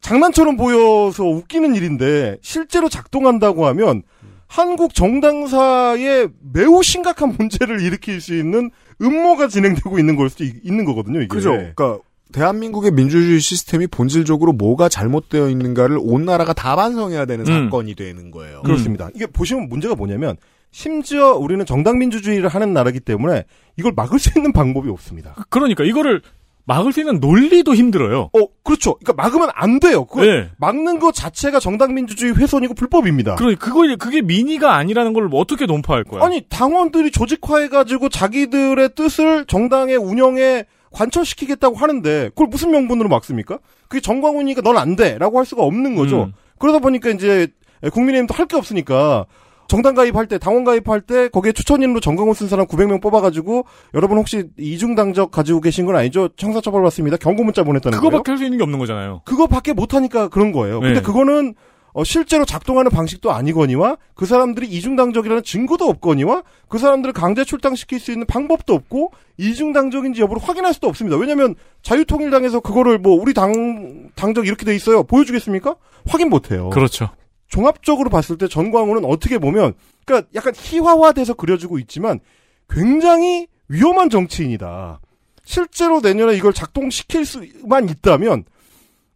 장난처럼 보여서 웃기는 일인데 실제로 작동한다고 하면 한국 정당사에 매우 심각한 문제를 일으킬 수 있는 음모가 진행되고 있는 걸 수도 있- 있는 거거든요. 이게. 그죠. 그러니까 대한민국의 민주주의 시스템이 본질적으로 뭐가 잘못되어 있는가를 온 나라가 다 반성해야 되는 음. 사건이 되는 거예요. 그렇습니다. 이게 보시면 문제가 뭐냐면 심지어 우리는 정당 민주주의를 하는 나라기 때문에 이걸 막을 수 있는 방법이 없습니다. 그러니까 이거를 막을 수 있는 논리도 힘들어요. 어, 그렇죠. 그러니까 막으면 안 돼요. 그거 네. 막는 것 자체가 정당 민주주의 훼손이고 불법입니다. 그러 그거 그게 민의가 아니라는 걸 어떻게 논파할 거야? 아니 당원들이 조직화해 가지고 자기들의 뜻을 정당의 운영에 관철시키겠다고 하는데 그걸 무슨 명분으로 막습니까? 그게 정광훈이니까 넌 안 돼라고 할 수가 없는 거죠. 음. 그러다 보니까 이제 국민의힘도 할 게 없으니까 정당 가입할 때, 당원 가입할 때, 거기에 추천인으로 정강훈 쓴 사람 900명 뽑아가지고, 여러분 혹시 이중 당적 가지고 계신 건 아니죠? 형사 처벌 받습니다. 경고 문자 보냈다는 거예요. 그거밖에 할 수 있는 게 없는 거잖아요. 그거밖에 못 하니까 그런 거예요. 근데 네. 그거는 어, 실제로 작동하는 방식도 아니거니와 그 사람들이 이중당적이라는 증거도 없거니와 그 사람들을 강제 출당시킬 수 있는 방법도 없고 이중당적인지 여부를 확인할 수도 없습니다. 왜냐하면 자유통일당에서 그거를 뭐 우리 당 당적 이렇게 돼 있어요. 보여주겠습니까? 확인 못해요. 그렇죠. 종합적으로 봤을 때 전광훈은 어떻게 보면 그러니까 약간 희화화돼서 그려지고 있지만 굉장히 위험한 정치인이다. 실제로 내년에 이걸 작동시킬 수만 있다면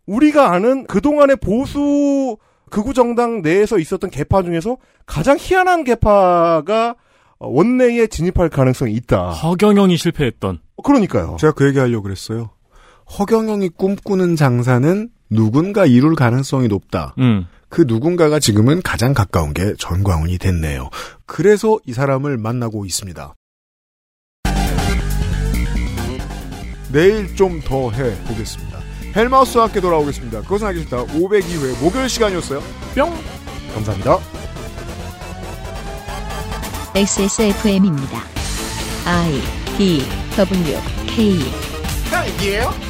우리가 아는 그동안의 보수 극우 정당 내에서 있었던 개파 중에서 가장 희한한 개파가 어, 원내에 진입할 가능성이 있다. 허경영이 실패했던. 그러니까요. 제가 그 얘기 하려고 그랬어요. 허경영이 꿈꾸는 장사는 누군가 이룰 가능성이 높다. 음. 그 누군가가 지금은 가장 가까운 게 전광훈이 됐네요. 그래서 이 사람을 만나고 있습니다. 내일 좀 더 해보겠습니다. 헬마우스와 함께 돌아오겠습니다. 그것은 알기 싫다. 502회 목요일 시간이었어요. 뿅! 감사합니다. XSFM입니다. I D W K 딸기예요?